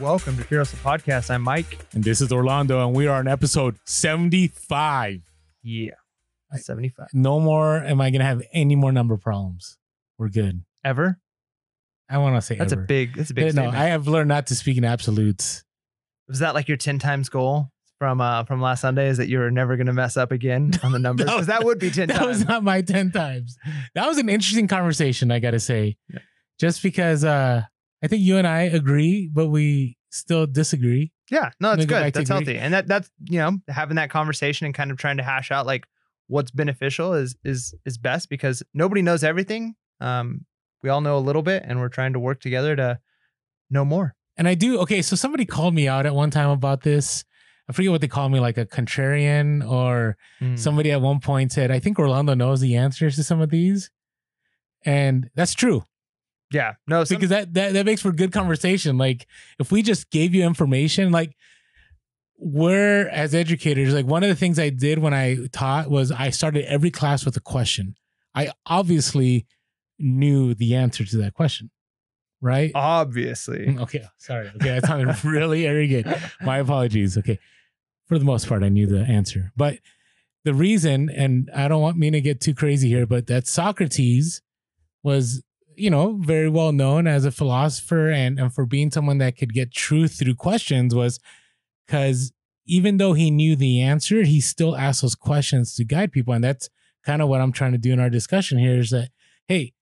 Welcome to Fearless the Podcast. I'm Mike. And this is Orlando, and we are on episode 75. Yeah. 75. No more am I going to have any more number problems. We're good. Ever? I want to say That's ever. a big that's a big no, statement. I have learned not to speak in absolutes. Was that like your 10 times goal from uh from last Sunday? Is that you were never gonna mess up again on the numbers? No, Because that would be 10 That times. was not my 10 times. That was an interesting conversation, I got to say. Yeah. Just because uh, I think you and I agree, but we still disagree. yeah, no, it's good. That's agree. healthy. And that that's you know, having that conversation and kind of trying to hash out like what's beneficial is is is best because nobody knows everything. Um we all know a little bit and we're trying to work together to know more. And I do. Okay, so somebody called me out at one time about this. I forget what they called me, like a contrarian, or Mm. somebody at one point said, I think Orlando knows the answers to some of these. And that's true yeah, no, some, because that, that that makes for good conversation. Like if we just gave you information, like we're as educators, like one of the things I did when I taught was I started every class with a question. I obviously knew the answer to that question, right? obviously. Mm, Okay, sorry. Okay, that sounded really arrogant. My apologies. Okay, for the most part, I knew the answer, but the reason, and I don't want me to get too crazy here, but that Socrates was, you know, very well known as a philosopher and and for being someone that could get truth through questions was because even though he knew the answer, he still asked those questions to guide people, and that's kind of what I'm trying to do in our discussion here. Is that hey,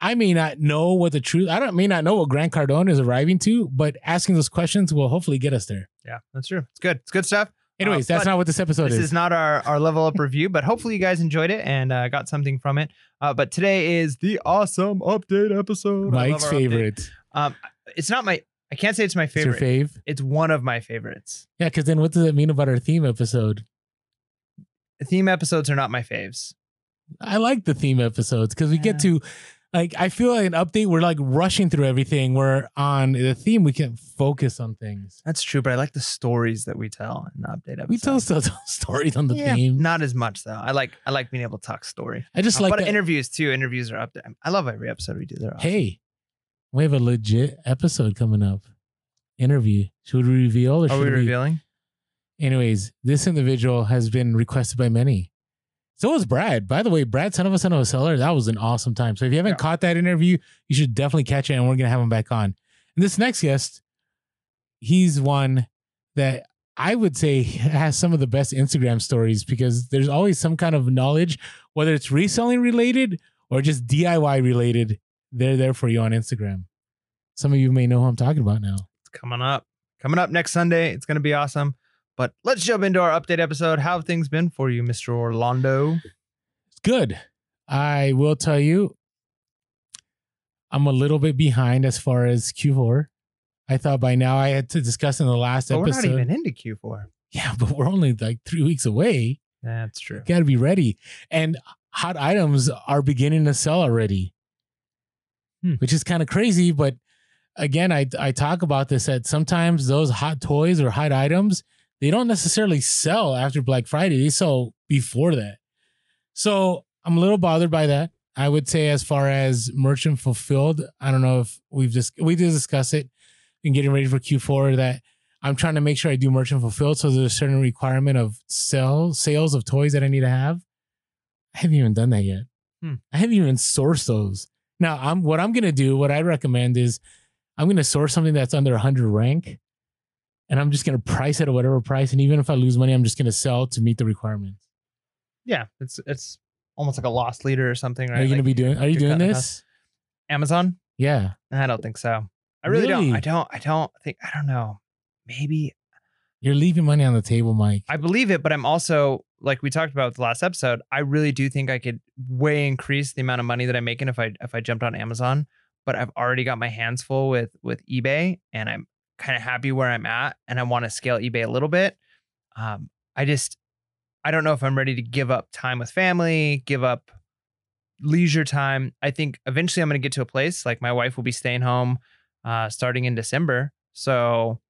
I may not know what the truth. I don't may not know what Grant Cardone is arriving to, but asking those questions will hopefully get us there. Yeah, that's true. It's good. It's good stuff. Anyways, that's not what this episode this is. This is not our, our level up review, but hopefully you guys enjoyed it and uh, got something from it. Uh, but today is the awesome update episode. Mike's favorite. Um, it's not my. I can't say it's my It's your favorite. fave. It's one of my favorites. Yeah, because then what does it mean about our theme episode? Theme episodes are not my faves. I like the theme episodes because we get to like I feel like an update. We're like rushing through everything. We're on the theme. We can focus on things. That's true, but I like the stories that we tell in the update episodes. We tell stories on the Yeah, theme. Not as much though. I like I like being able to talk story. I just Uh, like but that. interviews too. Interviews are up there. I love every episode we do. They're awesome. hey, we have a legit episode coming up. Interview. Should we reveal or are should we we? revealing? Anyways, this individual has been requested by many. So was Brad. By the way, Brad, son of a son of a seller, that was an awesome time. So if you haven't Yeah. caught that interview, you should definitely catch it, and we're gonna have him back on. And this next guest, he's one that I would say has some of the best Instagram stories because there's always some kind of knowledge, whether it's reselling related or just DIY related. They're there for you on Instagram. Some of you may know who I'm talking about now. It's coming up. Coming up next Sunday. It's going to be awesome. But let's jump into our update episode. How have things been for you, Mr. Orlando? It's good. I will tell you, I'm a little bit behind as far as Q4. I thought by now I had to discuss in the last But we're episode. not even into Q4. yeah, but we're only like three weeks away. That's true. Got to be ready. And hot items are beginning to sell already, Hmm. which is kind of crazy. But again, I I talk about this that sometimes those hot toys or hot items they don't necessarily sell after Black Friday. They sell before that. So I'm a little bothered by that. I would say as far as merchant fulfilled, I don't know if we've just we did discuss it in getting ready for Q4 that I'm trying to make sure I do merchant fulfilled. So there's a certain requirement of sell sales of toys that I need to have. I haven't even done that yet. Hmm. I haven't even sourced those. Now I'm what I'm gonna do, what I recommend is I'm gonna source something that's under 100 rank, and I'm just gonna price it at whatever price. And even if I lose money, I'm just gonna sell to meet the requirements. Yeah, it's it's almost like a loss leader or something, right? Are you gonna be doing? Are you doing this? Amazon? Yeah. I don't think so. I really, Really? don't. I don't. I don't think. I don't know. Maybe You're leaving money on the table, Mike. I believe it, but I'm also like we talked about the last episode. I really do think I could way increase the amount of money that I'm making if I if I jumped on Amazon. But I've already got my hands full with with eBay, and I'm kind of happy where I'm at, and I want to scale eBay a little bit. Um, I just I don't know if I'm ready to give up time with family, give up leisure time. I think eventually I'm going to get to a place like my wife will be staying home uh, starting in December, so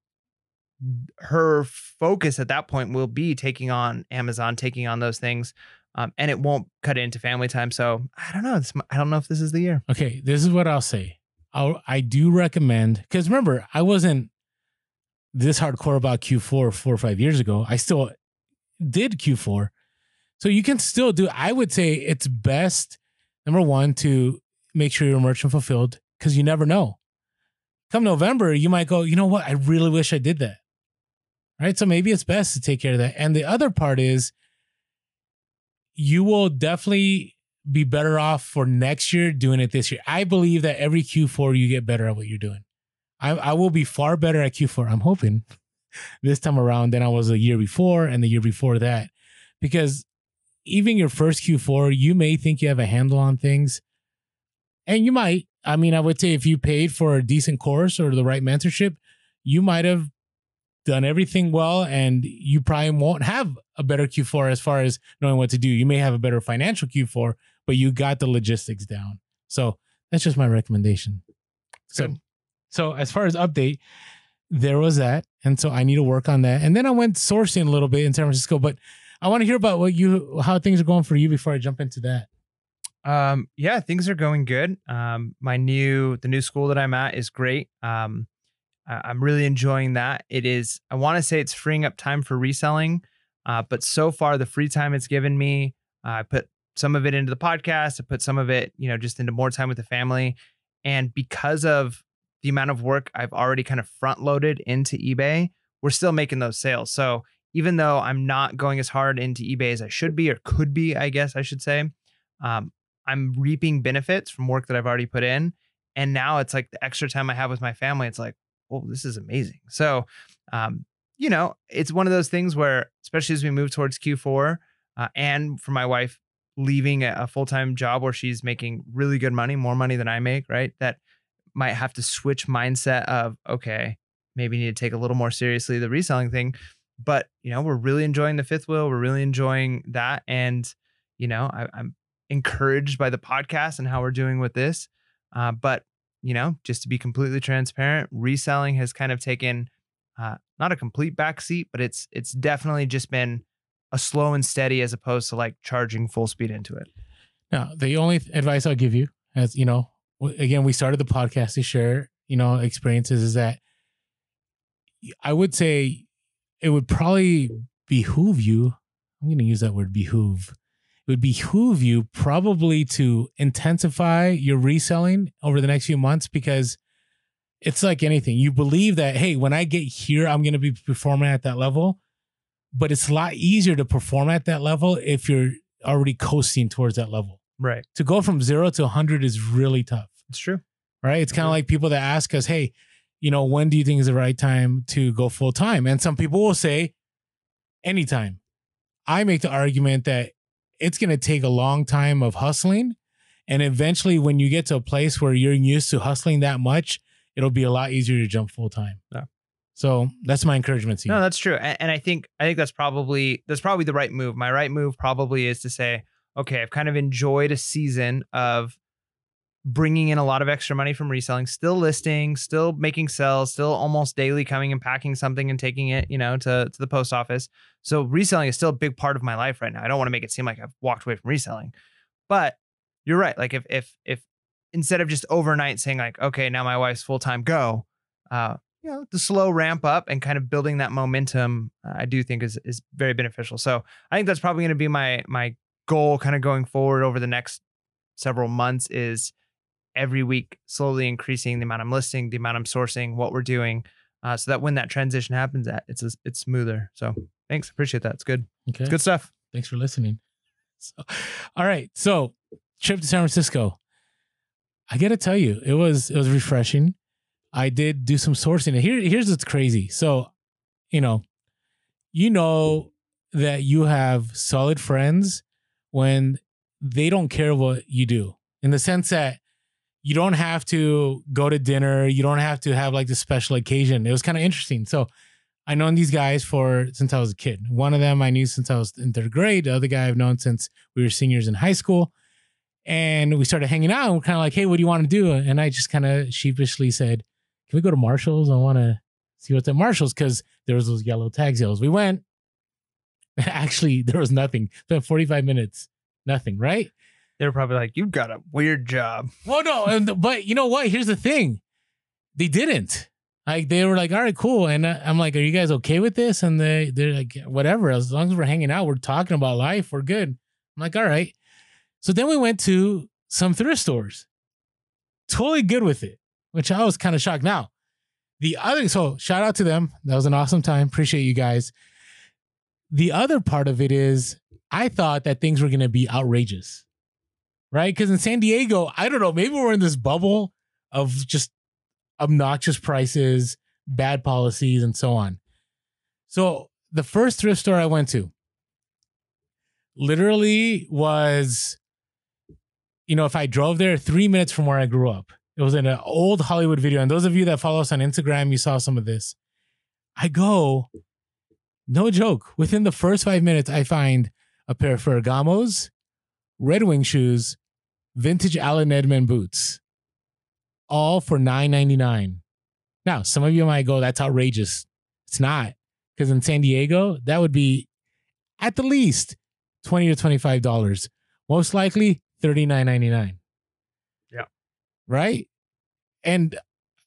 her focus at that point will be taking on Amazon, taking on those things, um, and it won't cut into family time. So I don't know. This, I don't know if this is the year. Okay, this is what I'll say. I'll, I do recommend because remember, I wasn't this hardcore about Q4 four or five years ago. I still did Q4. So you can still do, I would say it's best, number one, to make sure you're merchant fulfilled because you never know. Come November, you might go, you know what? I really wish I did that. Right. So maybe it's best to take care of that. And the other part is you will definitely be better off for next year doing it this year. I believe that every Q4 you get better at what you're doing. I, I will be far better at Q4. I'm hoping this time around than I was a year before and the year before that. Because even your first Q4, you may think you have a handle on things. And you might. I mean, I would say if you paid for a decent course or the right mentorship, you might have done everything well and you probably won't have a better Q4 as far as knowing what to do. You may have a better financial Q4, but you got the logistics down. So that's just my recommendation. So. So as far as update, there was that, and so I need to work on that. And then I went sourcing a little bit in San Francisco, but I want to hear about what you, how things are going for you before I jump into that. Um, yeah, things are going good. Um, my new the new school that I'm at is great. Um, I'm really enjoying that. It is. I want to say it's freeing up time for reselling, uh, but so far the free time it's given me, uh, I put some of it into the podcast. I put some of it, you know, just into more time with the family, and because of the amount of work I've already kind of front loaded into eBay, we're still making those sales. So even though I'm not going as hard into eBay as I should be or could be, I guess I should say, um, I'm reaping benefits from work that I've already put in. And now it's like the extra time I have with my family, it's like, oh, this is amazing. So, um, you know, it's one of those things where, especially as we move towards Q4, uh, and for my wife leaving a, a full time job where she's making really good money, more money than I make, right? That might have to switch mindset of, okay, maybe need to take a little more seriously the reselling thing. But, you know, we're really enjoying the fifth wheel. We're really enjoying that. And, you know, I, I'm encouraged by the podcast and how we're doing with this. Uh, but you know, just to be completely transparent, reselling has kind of taken uh, not a complete backseat, but it's it's definitely just been a slow and steady as opposed to like charging full speed into it. Now, the only advice I'll give you, as you know, again, we started the podcast to share, you know, experiences, is that I would say it would probably behoove you. I'm going to use that word behoove. It would behoove you probably to intensify your reselling over the next few months because it's like anything. You believe that, hey, when I get here, I'm going to be performing at that level. But it's a lot easier to perform at that level if you're already coasting towards that level. Right. To go from zero to 100 is really tough, It's true. right? It's kind of like people that ask us, hey, you know, when do you think is the right time to go full time? And some people will say, anytime. I make the argument that it's going to take a long time of hustling. And eventually, when you get to a place where you're used to hustling that much, it'll be a lot easier to jump full time. Yeah. So that's my encouragement to you. No, that's true. And, and I think I think that's probably that's probably the right move. My right move probably is to say, okay, I've kind of enjoyed a season of bringing in a lot of extra money from reselling, still listing, still making sales, still almost daily coming and packing something and taking it, you know, to to the post office. So reselling is still a big part of my life right now. I don't want to make it seem like I've walked away from reselling. But you're right. Like if if if instead of just overnight saying like, okay, now my wife's full time go, uh, you know, the slow ramp up and kind of building that momentum, uh, I do think is is very beneficial. So I think that's probably going to be my my goal, kind of going forward over the next several months, is every week slowly increasing the amount I'm listing, the amount I'm sourcing, what we're doing, uh, so that when that transition happens, that it's it's smoother. So thanks, appreciate that. It's good. Okay. It's good stuff. Thanks for listening. So, all right. So, trip to San Francisco. I got to tell you, it was it was refreshing. I did do some sourcing. Here here's what's crazy. So, you know, you know that you have solid friends when they don't care what you do. In the sense that you don't have to go to dinner, you don't have to have like the special occasion. It was kind of interesting. So, I known these guys for since I was a kid. One of them I knew since I was in third grade. The other guy I've known since we were seniors in high school. And we started hanging out and we're kind of like, hey, what do you want to do? And I just kind of sheepishly said, Can we go to Marshall's? I want to see what's at Marshall's because there was those yellow tag sales. We went. Actually, there was nothing. Spent 45 minutes. Nothing, right? They were probably like, "You've got a weird job." Well, no, and, but you know what? Here's the thing. They didn't. Like they were like, all right, cool. And I'm like, are you guys okay with this? And they they're like, whatever. As long as we're hanging out, we're talking about life, we're good. I'm like, all right. So then we went to some thrift stores. Totally good with it, which I was kind of shocked. Now, the other so shout out to them. That was an awesome time. Appreciate you guys. The other part of it is I thought that things were gonna be outrageous. Right? Because in San Diego, I don't know, maybe we're in this bubble of just obnoxious prices, bad policies, and so on. So the first thrift store I went to literally was, you know, if I drove there three minutes from where I grew up. It was in an old Hollywood video. And those of you that follow us on Instagram, you saw some of this. I go, no joke, within the first five minutes, I find a pair of Ferragamos, Red Wing shoes, vintage Allen Edmond boots, all for nine ninety nine. Now, some of you might go, that's outrageous. It's not. Because in San Diego, that would be at the least 20 to $25. Most likely $39.99. Yeah. Right? And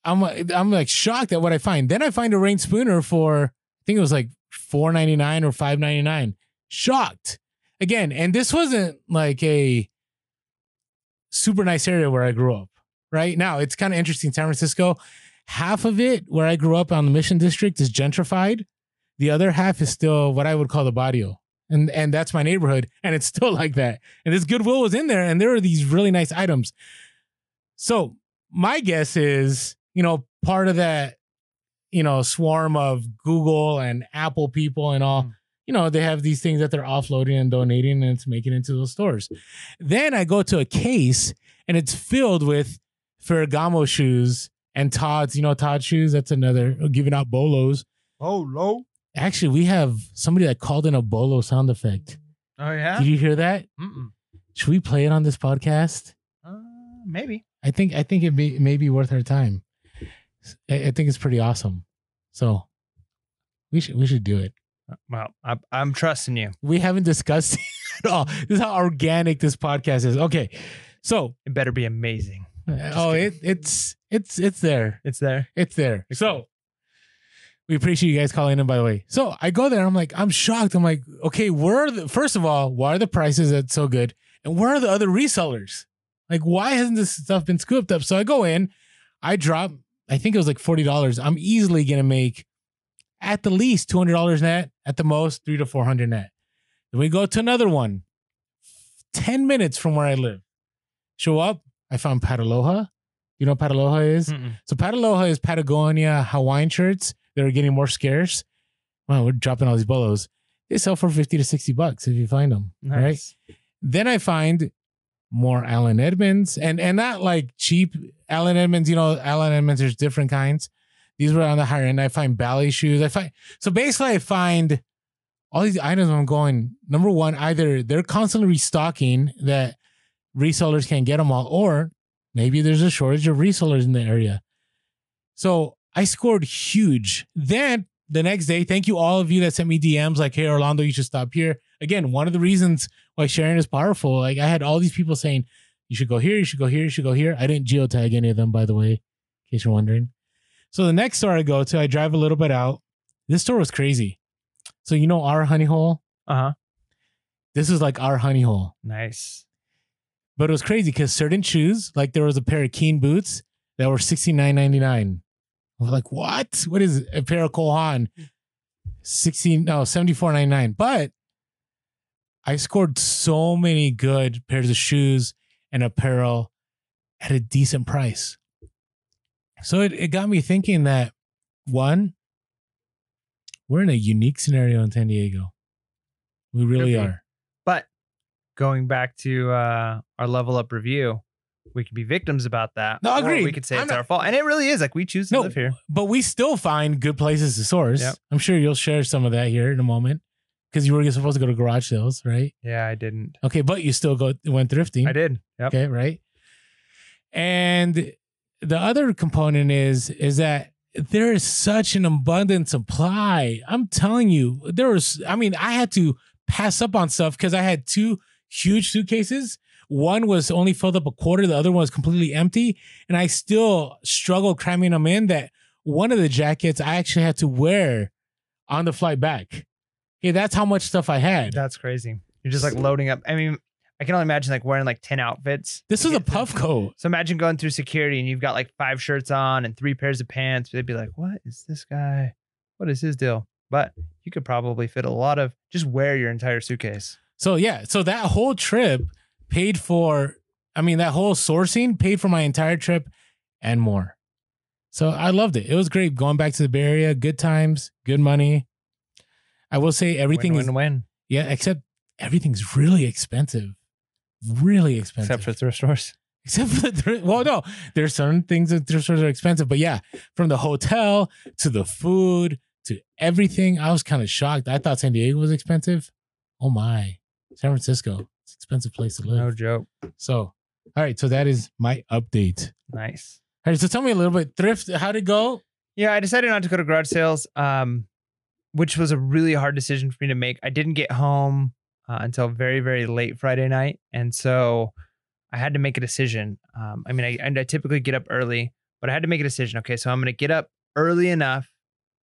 I'm I'm like shocked at what I find. Then I find a Reyn Spooner for I think it was like $4.99 or $5.99. Shocked. Again, and this wasn't like a super nice area where I grew up. Right? Now, it's kind of interesting San Francisco, half of it where I grew up on the Mission District is gentrified. The other half is still what I would call the barrio and and that's my neighborhood and it's still like that and this goodwill was in there and there are these really nice items so my guess is you know part of that you know swarm of google and apple people and all Mm. You know they have these things that they're offloading and donating and it's making it into those stores then i go to a case and it's filled with ferragamo shoes and Tod's you know todd shoes that's another giving out bolos low. Actually, we have somebody that called in a bolo sound effect. Oh yeah. Did you hear that? Mm-mm. Should we play it on this podcast? Uh, maybe. I think I think it may, may be worth our time. I, I think it's pretty awesome. So we should we should do it. Well, I, I'm trusting you. We haven't discussed it at all. This is how organic this podcast is. Okay, so It better be amazing. Uh, oh, it it's it's it's there. It's there. It's there. So we appreciate you guys calling in, by the way. So I go there. I'm like, I'm shocked. I'm like, okay, where are the, first of all, why are the prices that's so good? And where are the other resellers? Like, why hasn't this stuff been scooped up? So I go in, I drop, I think it was like $40. I'm easily going to make at the least $200 net, at the most three to 400 net. Then we go to another one, 10 minutes from where I live. Show up, I found Pataloha. You know what Pataloha is? Mm-mm. So Pataloha is Patagonia Hawaiian shirts that are getting more scarce. Wow, we're dropping all these bolos. They sell for 50 to 60 bucks if you find them. Right. Then I find more Allen Edmonds and and not like cheap Allen Edmonds, you know, Allen Edmonds, there's different kinds. These were on the higher end. I find ballet shoes. I find so basically I find all these items I'm going, number one, either they're constantly restocking that resellers can't get them all, or maybe there's a shortage of resellers in the area. So I scored huge. Then the next day, thank you all of you that sent me DMs like, hey, Orlando, you should stop here. Again, one of the reasons why sharing is powerful. Like I had all these people saying, you should go here, you should go here, you should go here. I didn't geotag any of them, by the way, in case you're wondering. So the next store I go to, I drive a little bit out. This store was crazy. So you know our honey hole? Uh huh. This is like our honey hole. Nice. But it was crazy because certain shoes, like there was a pair of Keen boots that were sixty nine ninety nine. I was like, what? What is it? a pair of Cole Haan? Sixteen no seventy four ninety nine. But I scored so many good pairs of shoes and apparel at a decent price. So it, it got me thinking that one, we're in a unique scenario in San Diego. We really are. But going back to uh, our level up review, we could be victims about that. No, or agreed. We could say I'm it's not- our fault, and it really is. Like we choose to No. live here. but we still find good places to source. Yep. I'm sure you'll share some of that here in a moment because you were supposed to go to garage sales, right? Yeah, I didn't. Okay, but you still go went thrifting. I did. Yep. Okay, right? And the other component is is that there is such an abundant supply. I'm telling you, there was. I mean, I had to pass up on stuff because I had two huge suitcases. One was only filled up a quarter. The other one was completely empty, and I still struggled cramming them in. That one of the jackets I actually had to wear on the flight back. Okay, that's how much stuff I had. That's crazy. You're just like loading up. I mean, I can only imagine like wearing like 10 outfits. This was a puff coat. So imagine going through security and you've got like five shirts on and three pairs of pants. They'd be like, what is this guy? What is his deal? But you could probably fit a lot of, just wear your entire suitcase. So yeah, so that whole trip paid for. I mean, that whole sourcing paid for my entire trip and more. So I loved it. It was great going back to the Bay Area. Good times, good money. I will say everything win, is win, win. yeah, except everything's really expensive, really expensive. Except for thrift stores. except for the thrift- well, no, there's certain things that thrift stores are expensive, but yeah, from the hotel to the food to everything, I was kind of shocked. I thought San Diego was expensive. Oh my, San Francisco, it's an expensive place to live. No joke. So, all right, so that is my update. Nice. All right, so tell me a little bit thrift. How'd it go? Yeah, I decided not to go to garage sales, um, which was a really hard decision for me to make. I didn't get home uh, until very, very late Friday night, and so I had to make a decision. Um, I mean, I, and I typically get up early, but I had to make a decision. Okay, so I'm going to get up early enough.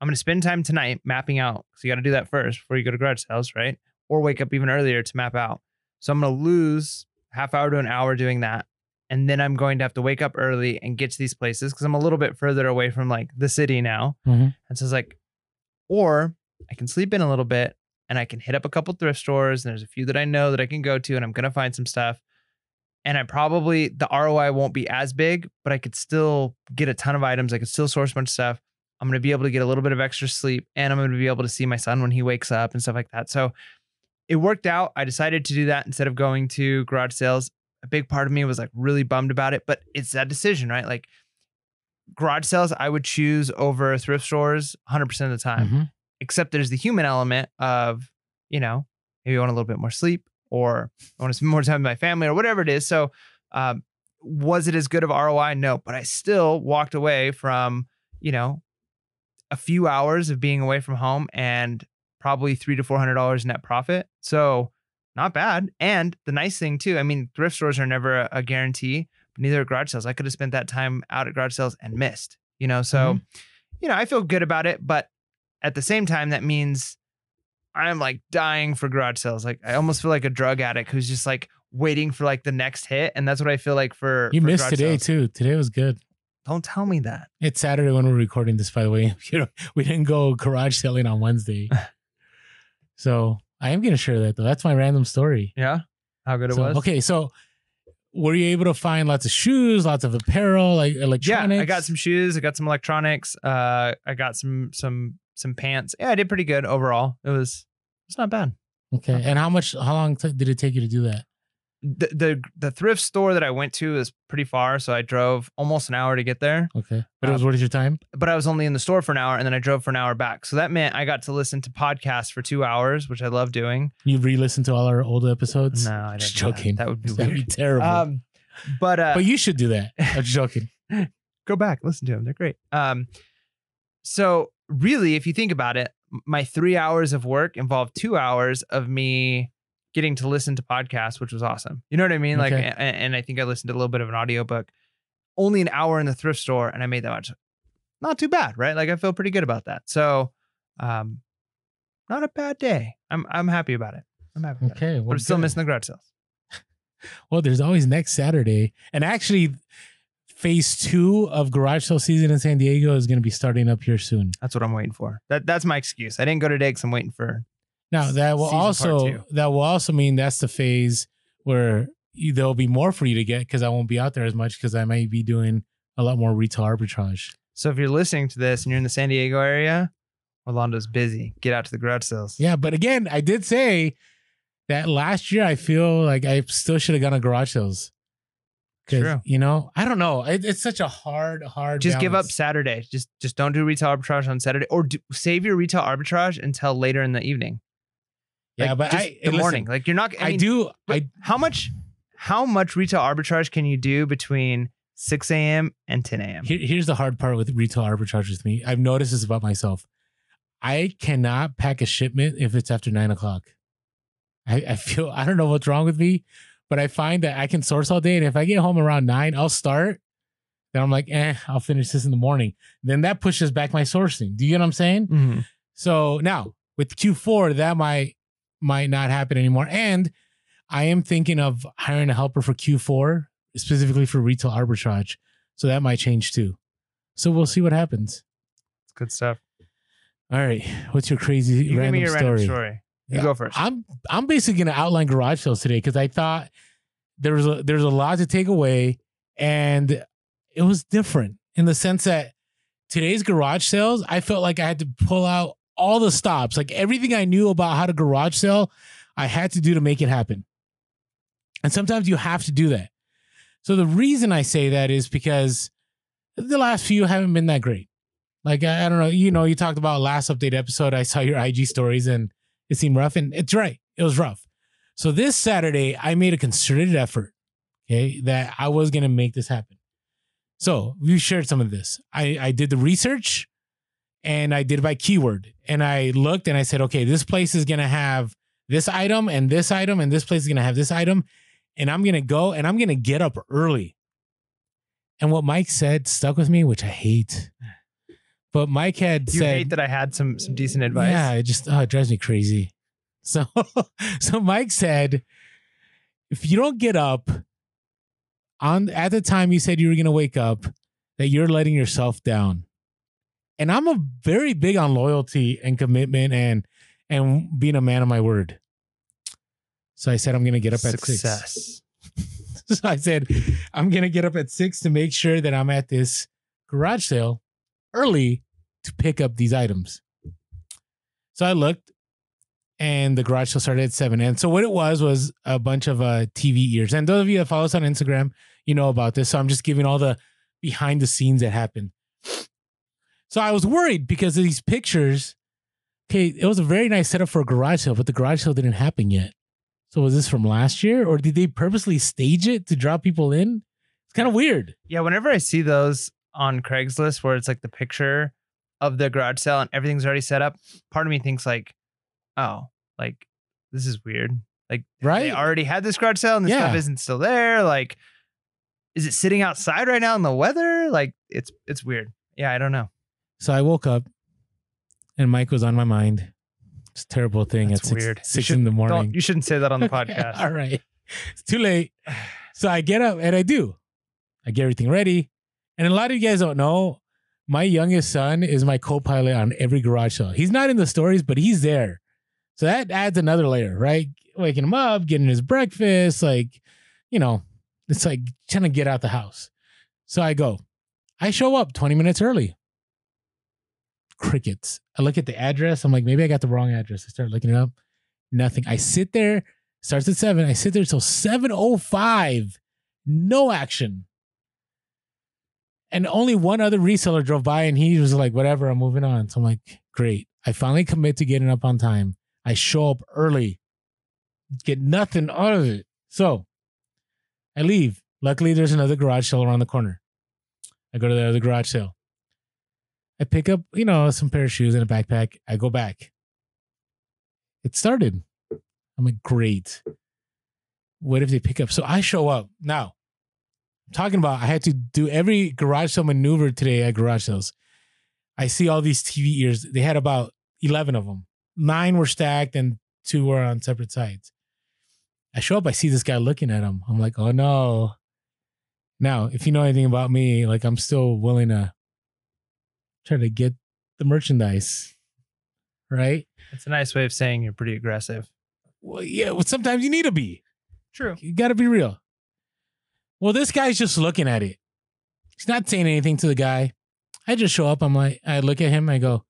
I'm going to spend time tonight mapping out. So you got to do that first before you go to garage sales, right? Or wake up even earlier to map out. So I'm going to lose half hour to an hour doing that and then I'm going to have to wake up early and get to these places because I'm a little bit further away from like the city now. Mhm. And so it's like, or I can sleep in a little bit and I can hit up a couple thrift stores and there's a few that I know that I can go to and I'm gonna find some stuff. And I probably the ROI won't be as big, but I could still get a ton of items. I could still source a bunch of stuff. I'm gonna be able to get a little bit of extra sleep and I'm gonna be able to see my son when he wakes up and stuff like that. So it worked out. I decided to do that instead of going to garage sales a big part of me was like really bummed about it, but it's that decision, right? Like garage sales, I would choose over thrift stores 100% of the time, Mhm. Except there's the human element of, you know, maybe I want a little bit more sleep or I want to spend more time with my family or whatever it is. So, um, was it as good of ROI? No, but I still walked away from, you know, a few hours of being away from home and probably three to four hundred dollars net profit. So not bad. And the nice thing too, I mean, thrift stores are never a, a guarantee, neither are garage sales. I could have spent that time out at garage sales and missed, you know. So, you know, I feel good about it, but at the same time, that means I'm like dying for garage sales. Like I almost feel like a drug addict who's just like waiting for like the next hit. And that's what I feel like for You for missed today sales. too. Today was good. Don't tell me that. It's Saturday when we're recording this, by the way. You know, we didn't go garage selling on Wednesday. so I am gonna share that though. That's my random story. Yeah. How good it So, was. Okay, so were you able to find lots of shoes, lots of apparel, like electronics? Yeah, I got some shoes. I got some electronics. Uh, I got some some some pants. Yeah, I did pretty good overall. It was it's not bad. Okay, and how much? How long t- did it take you to do that? The, the the thrift store that I went to is pretty far, so I drove almost an hour to get there. Okay, but it Uh, was worth your time. But I was only in the store for an hour, and then I drove for an hour back. So that meant I got to listen to podcasts for two hours, which I love doing. You re-listened to all our old episodes. No, I didn't. Just do that. joking. That would be That'd be terrible. Um, but uh, but you should do that. I'm just joking. go back, listen to them. They're great. Um, so really, if you think about it, my three hours of work involved two hours of me getting to listen to podcasts, which was awesome. You know what I mean? Like, Okay. a- and, I think I listened to a little bit of an audiobook. Only an hour in the thrift store, and I made that much. Not too bad, right? Like I feel pretty good about that. So, um, not a bad day. I'm I'm happy about it. I'm happy. About it. Okay, But well, I'm still good. missing the garage sales. Well, there's always next Saturday, and actually, phase two of garage sale season in San Diego is going to be starting up here soon. That's what I'm waiting for. That that's my excuse. I didn't go today because I'm waiting for Now that will also that will also mean that's the phase where you, there'll be more for you to get because I won't be out there as much because I might be doing a lot more retail arbitrage. So if you're listening to this and you're in the San Diego area, Orlando's busy. Get out to the garage sales. Yeah, but again, I did say that last year. I feel like I still should have gone to garage sales. True. You know, I don't know. It, it's such a hard, hard. Just give up. Saturday. Just just don't do retail arbitrage on Saturday, or do, save your retail arbitrage until later in the evening. Yeah, Like, but I the listen, morning. Like you're not. I, I, mean, do. I how much? How much retail arbitrage can you do between 6 a.m. and 10 a.m.? Here, here's the hard part with retail arbitrage with me. I've noticed this about myself. I cannot pack a shipment if it's after nine o'clock. I, I feel I don't know what's wrong with me, but I find that I can source all day, and if I get home around nine, I'll start. Then I'm like, eh, I'll finish this in the morning. Then that pushes back my sourcing. Do you get what I'm saying? Mhm. So now with Q4, that might might not happen anymore. And I am thinking of hiring a helper for Q4, specifically for retail arbitrage. So that might change too. So we'll see what happens. It's good stuff. All right. What's your crazy You random, story? random story. You Yeah, go first. I'm I'm basically gonna outline garage sales today because I thought there was a there's a lot to take away and it was different in the sense that today's garage sales, I felt like I had to pull out all the stops, like everything I knew about how to garage sell, I had to do to make it happen. And sometimes you have to do that. So the reason I say that is because the last few haven't been that great. Like I, I don't know, you know, you talked about last update episode. I saw your IG stories and it seemed rough, and it's right. It was rough. So this Saturday, I made a concerted effort, okay, that I was gonna make this happen. So we shared some of this. I, I did the research and I did by keyword. And I looked and I said, okay, this place is gonna have this item and this item, and this place is gonna have this item. And I'm gonna go and I'm gonna get up early. And what Mike said stuck with me, which I hate. But Mike had you said hate that I had some some decent advice. yeah, it just oh, it drives me crazy. So so Mike said, if you don't get up on at the time you said you were gonna wake up, that you're letting yourself down. And I'm a very big on loyalty and commitment and and being a man of my word. So I said I'm gonna get up at six. Success. so I said, I'm gonna get up at six to make sure that I'm at this garage sale early to pick up these items. So I looked, and the garage sale started at seven. And so what it was was a bunch of uh, TV ears. And those of you that follow us on Instagram, you know about this. So I'm just giving all the behind the scenes that happened. So I was worried because of these pictures. Okay, it was a very nice setup for a garage sale, but the garage sale didn't happen yet. So was this from last year, or did they purposely stage it to draw people in? It's kind of weird. Yeah, whenever I see those on Craigslist where it's like the picture of the garage sale and everything's already set up, part of me thinks like, oh, like this is weird. Like Right? they already had this garage sale and the stuff isn't still there. Like, is it sitting outside right now in the weather? Like it's it's weird. Yeah, I don't know. So I woke up, and Mike was on my mind. It's a terrible thing That's at six, weird. Six should- in the morning. you shouldn't say that on the podcast. All right, it's too late. So I get up and I do. I get everything ready, and a lot of you guys don't know. My youngest son is my co-pilot on every garage sale. He's not in the stories, but he's there. So that adds another layer, right? Waking him up, getting his breakfast, like, you know, it's like trying to get out the house. So I go. I show up 20 minutes early. Crickets. I look at the address. I'm like, maybe I got the wrong address. I start looking it up. Nothing. I sit there, starts at seven. I sit there till 7.05. No action. And only one other reseller drove by and he was like, whatever, I'm moving on. So I'm like, great. I finally commit to getting up on time. I show up early, get nothing out of it. So I leave. Luckily, there's another garage sale around the corner. I go to the other garage sale. I pick up, you know, some pair of shoes and a backpack. I go back. It started. I'm like, great. What if they pick up? So I show up. Now, talking about I had to do every garage sale maneuver today at garage sales. I see all these TV ears. They had about 11 of them. Nine were stacked and two were on separate sides. I show up, I see this guy looking at him. I'm like, oh no. Now, if you know anything about me, like I'm still willing to try to get the merchandise. Right? It's a nice way of saying you're pretty aggressive. Well, yeah, well, sometimes you need to be. True. You got to be real. Well, this guy's just looking at it. He's not saying anything to the guy. I just show up. I'm like, I look at him. I go,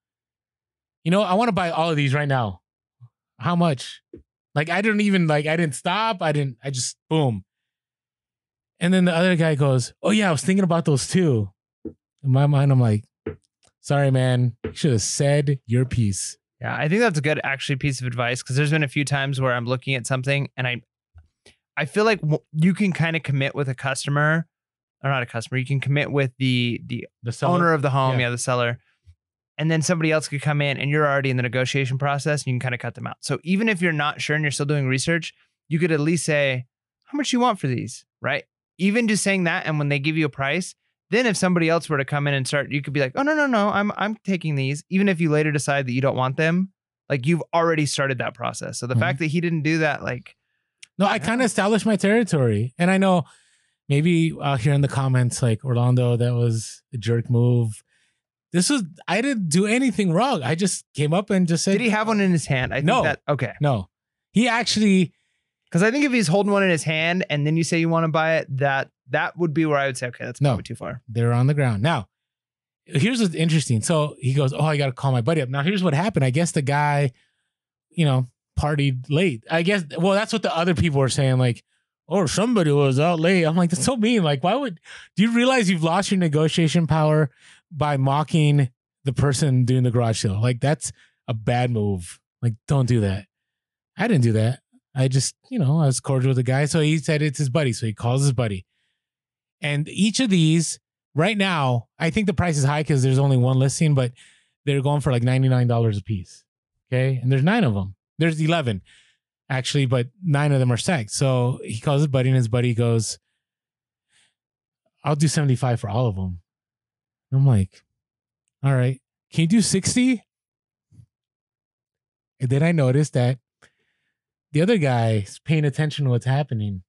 you know, I want to buy all of these right now. How much? Like, I didn't even like. I didn't stop. I didn't. I just boom. And then the other guy goes, "Oh yeah, I was thinking about those too." In my mind, I'm like, "Sorry, man. You should have said your piece." Yeah, I think that's a good actually piece of advice because there's been a few times where I'm looking at something and I, I feel like you can kind of commit with a customer, or not a customer. You can commit with the the The seller- owner of the home, Yeah. yeah. the seller, and then somebody else could come in and you're already in the negotiation process and you can kind of cut them out. So even if you're not sure and you're still doing research, you could at least say how much you want for these, right? Even just saying that, and when they give you a price, Then if somebody else were to come in and start, you could be like, oh no, no, no, I'm I'm taking these. Even if you later decide that you don't want them, like you've already started that process. So the Mhm. fact that he didn't do that, like No, I kind of established my territory. And I know maybe out here in the comments, like Orlando, that was a jerk move. This was, I didn't do anything wrong. I just came up and just said, did he have one in his hand? I think No. that okay. No. He actually, Because I think if he's holding one in his hand and then you say you want to buy it, that that would be where I would say, okay, that's No. too far. they're on the ground. Now, here's what's interesting. So he goes, Oh, I got to call my buddy up. Now, here's what happened. I guess the guy, you know, partied late. I guess, well, that's what the other people were saying. Like, or somebody was out late. I'm like, that's so mean. Like, why would, do you realize you've lost your negotiation power by mocking the person doing the garage sale? Like, that's a bad move. Like, don't do that. I didn't do that. I just, you know, I was cordial with the guy. So he said it's his buddy. So he calls his buddy. And each of these, right now, I think the price is high because there's only one listing, but they're going for like $99 a piece. Okay. And there's nine of them. There's 11 actually, but nine of them are stacked. So he calls his buddy and his buddy goes, I'll do 75 for all of them. I'm like, all right, can you do 60? And then I noticed that the other guy is paying attention to what's happening.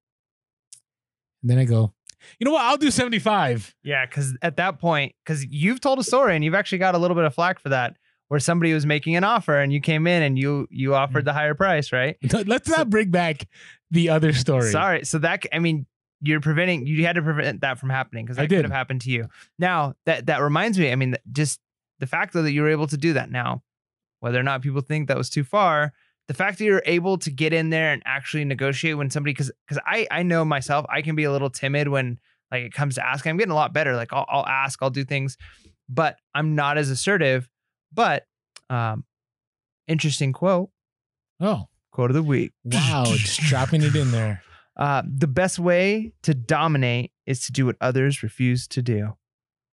And then I go, you know what? I'll do 75. Yeah, because at that point, because you've told a story and you've actually got a little bit of flack for that, where somebody was making an offer and you came in and you you offered Mm. the higher price, right? Let's not bring back the other story. Sorry. So that I mean, you're preventing you had to prevent that from happening because I that could did. have happened to you. Now that that reminds me. I mean, just the fact though that you were able to do that. Now, whether or not people think that was too far, the fact that you're able to get in there and actually negotiate when somebody because because I I know myself I can be a little timid when like it comes to asking. I'm getting a lot better. Like I'll, I'll ask, I'll do things, but I'm not as assertive. But um, interesting quote. Oh, Quote of the week. wow. just dropping it in there. Uh, the best way to dominate is to do what others refuse to do,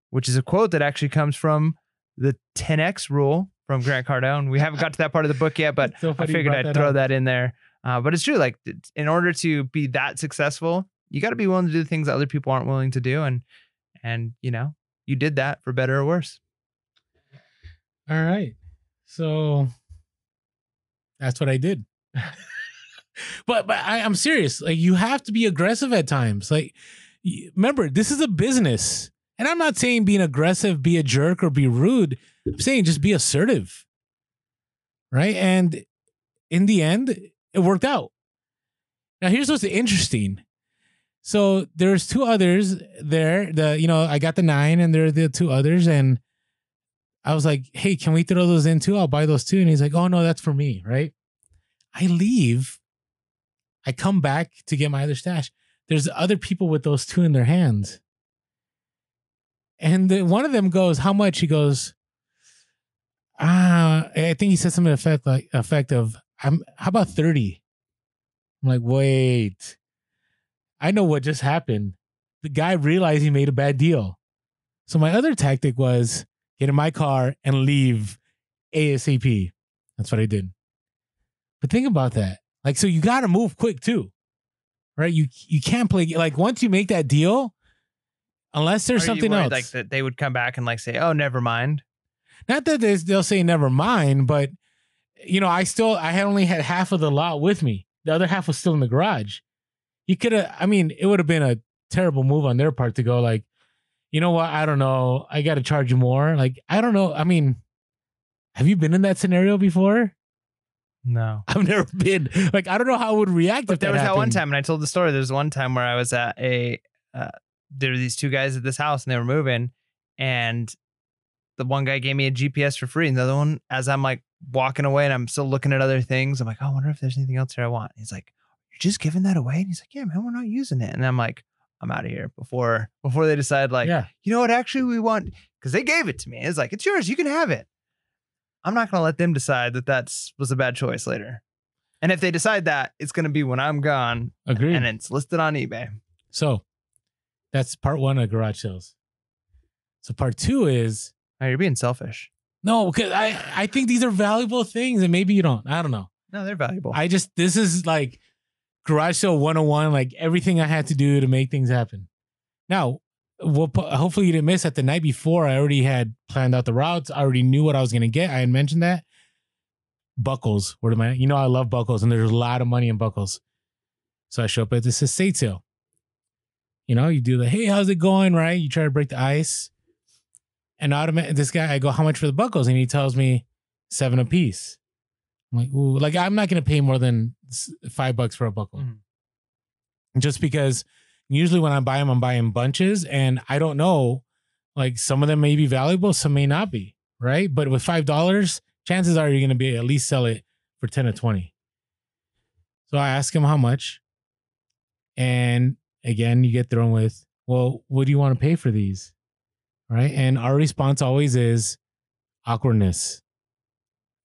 which is a quote that actually comes from the 10x rule from Grant Cardone. We haven't got to that part of the book yet, but so I figured I'd throw up. that in there. Uh, but it's true. Like, in order to be that successful, you got to be willing to do things that other people aren't willing to do, and and you know, you did that for better or worse. All right. So that's what I did. but but I, I'm serious. Like you have to be aggressive at times. Like remember, this is a business. And I'm not saying being aggressive, be a jerk or be rude. I'm saying just be assertive. Right? And in the end, it worked out. Now here's what's interesting. So there's two others there. The you know, I got the nine and there are the two others, and I was like, hey, can we throw those in too? I'll buy those too. And he's like, oh, no, that's for me. Right. I leave. I come back to get my other stash. There's other people with those two in their hands. And the, one of them goes, how much? He goes, ah, I think he said something effect like effect of, I'm, how about 30? I'm like, wait, I know what just happened. The guy realized he made a bad deal. So my other tactic was, get in my car and leave ASAP. That's what I did. But think about that. Like, so you got to move quick too, right? You you can't play like once you make that deal, unless there's Are something worried, else. like that they would come back and like say, "Oh, never mind." Not that they, they'll say never mind, but you know, I still I had only had half of the lot with me. The other half was still in the garage. You could have. I mean, it would have been a terrible move on their part to go like, you know what? I don't know. I got to charge you more. Like, I don't know. I mean, have you been in that scenario before? No. I've never been. Like, I don't know how I would react But if there that was that one time, and I told the story. There's one time where I was at a, uh, there were these two guys at this house, and they were moving, and the one guy gave me a GPS for free, and the other one, as I'm like walking away, and I'm still looking at other things, I'm like, oh, I wonder if there's anything else here I want. He's like, you're just giving that away, and he's like, yeah, man, we're not using it, and I'm like, I'm out of here before before they decide like, yeah. you know what, actually we want because they gave it to me. It's like it's yours, you can have it. I'm not gonna let them decide that that's was a bad choice later. And if they decide that, it's gonna be when I'm gone Agreed. and it's listed on eBay. so that's part one of garage sales. So part two is Oh, you're being selfish. no, because I I think these are valuable things, and maybe you don't. I don't know. No, they're valuable. I just this is like garage sale 101, like everything I had to do to make things happen. Now, we'll hopefully you didn't miss that the night before I already had planned out the routes. I already knew what I was gonna get. I had mentioned that. Buckles, where am I? You know I love buckles, and there's a lot of money in buckles. So I show up at this estate sale. You know, you do the hey, how's it going? Right? You try to break the ice. And automatic this guy, I go, how much for the buckles? And he tells me seven a piece. I'm like, ooh, like I'm not gonna pay more than five bucks for a buckle. Mhm. Just because usually when I buy them, I'm buying bunches and I don't know, like some of them may be valuable, some may not be, right? But with five dollars, chances are you're gonna be at least sell it for 10 or 20. So I ask him how much. And again, you get thrown with, well, what do you want to pay for these? Right. And our response always is awkwardness.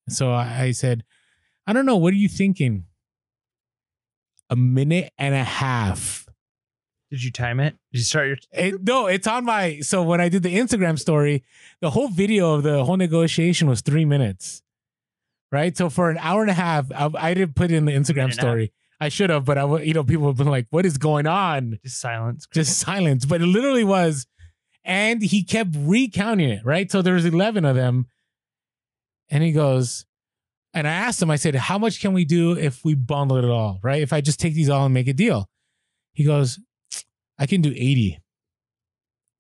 So I said, I don't know. What are you thinking? A minute and a half. Did you time it? Did you start your? It, no, it's on my. So when I did the Instagram story, the whole video of the whole negotiation was three minutes. Right. So for an hour and a half, I, I didn't put it in the Instagram and a half. story. I should have, but I, you know, people have been like, "What is going on?" Just silence. Just silence. But it literally was, and he kept recounting it. Right. So there was eleven of them, and he goes, and I asked him. I said, "How much can we do if we bundle it all? Right? If I just take these all and make a deal?" He goes, "I can do 80.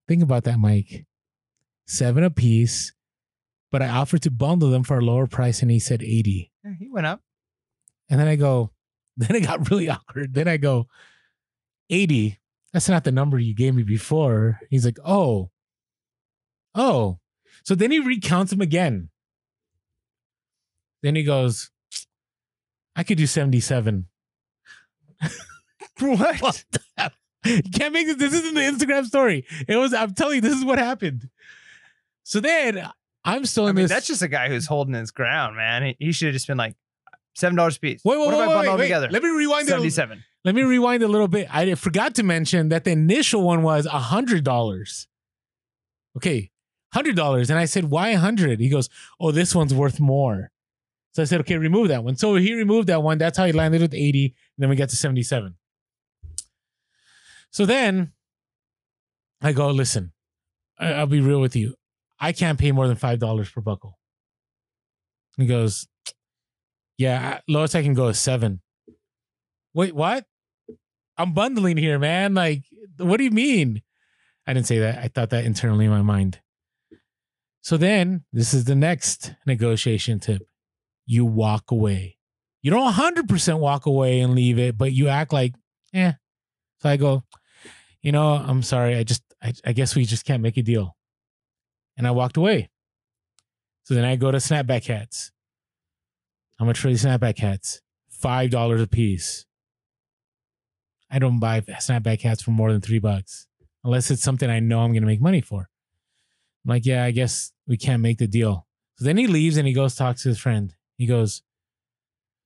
Think about that, Mike. Seven a piece, but I offered to bundle them for a lower price, and he said 80. Yeah, he went up. And then I go, then it got really awkward. Then I go, 80. That's not the number you gave me before. He's like, oh, oh. So then he recounts them again. Then he goes, I could do 77. What? You can't make this. This isn't the Instagram story. It was, I'm telling you, this is what happened. So then I'm still in I mean, this. that's just a guy who's holding his ground, man. He, he should have just been like seven dollars a piece. wait, wait, what wait, if I wait, bundle wait, together? Let me rewind Seventy-seven. Let me rewind a little bit. I forgot to mention that the initial one was a hundred dollars. Okay, hundred dollars, and I said, "Why a hundred? He goes, "Oh, this one's worth more." So I said, "Okay, remove that one." So he removed that one. That's how he landed with eighty. And then we got to seventy-seven. So then I go, "Listen, I'll be real with you. I can't pay more than five dollars per buckle." He goes, "Yeah, lowest I can go is seven. Wait, what? I'm bundling here, man. Like, what do you mean? I didn't say that. I thought that internally in my mind. So then, this is the next negotiation tip. You walk away. You don't 100% walk away and leave it, but you act like, eh. So I go, you know, I'm sorry. I just, I, I guess we just can't make a deal. And I walked away. So then I go to snapback hats. How much for these snapback hats? $5 a piece. I don't buy snapback hats for more than three bucks unless it's something I know I'm going to make money for. I'm like, yeah, I guess we can't make the deal. So then he leaves and he goes talk to his friend. He goes,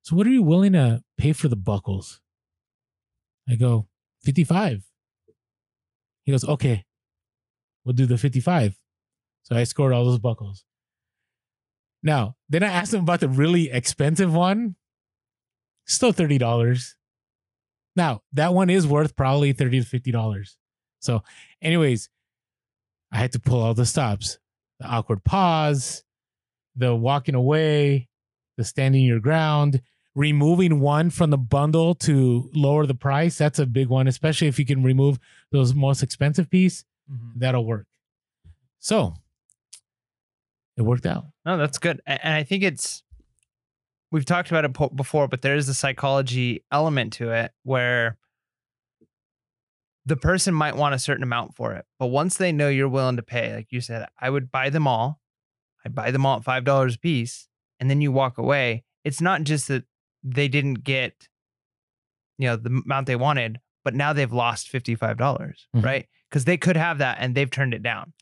so what are you willing to pay for the buckles? I go, 55. He goes, okay, we'll do the 55. So I scored all those buckles. Now, then I asked him about the really expensive one. Still $30. Now, that one is worth probably 30 to $50. So, anyways, I had to pull all the stops. The awkward pause, the walking away, the standing your ground, removing one from the bundle to lower the price. That's a big one, especially if you can remove those most expensive piece, Mhm. that'll work. So, it worked out. No, that's good. And I think it's we've talked about it before, but there is a psychology element to it where the person might want a certain amount for it, but once they know you're willing to pay, like you said, I would buy them all. I buy them all at five dollars a piece, and then you walk away. It's not just that they didn't get, you know, the amount they wanted, but now they've lost fifty five dollars, Mhm. right? Because they could have that and they've turned it down.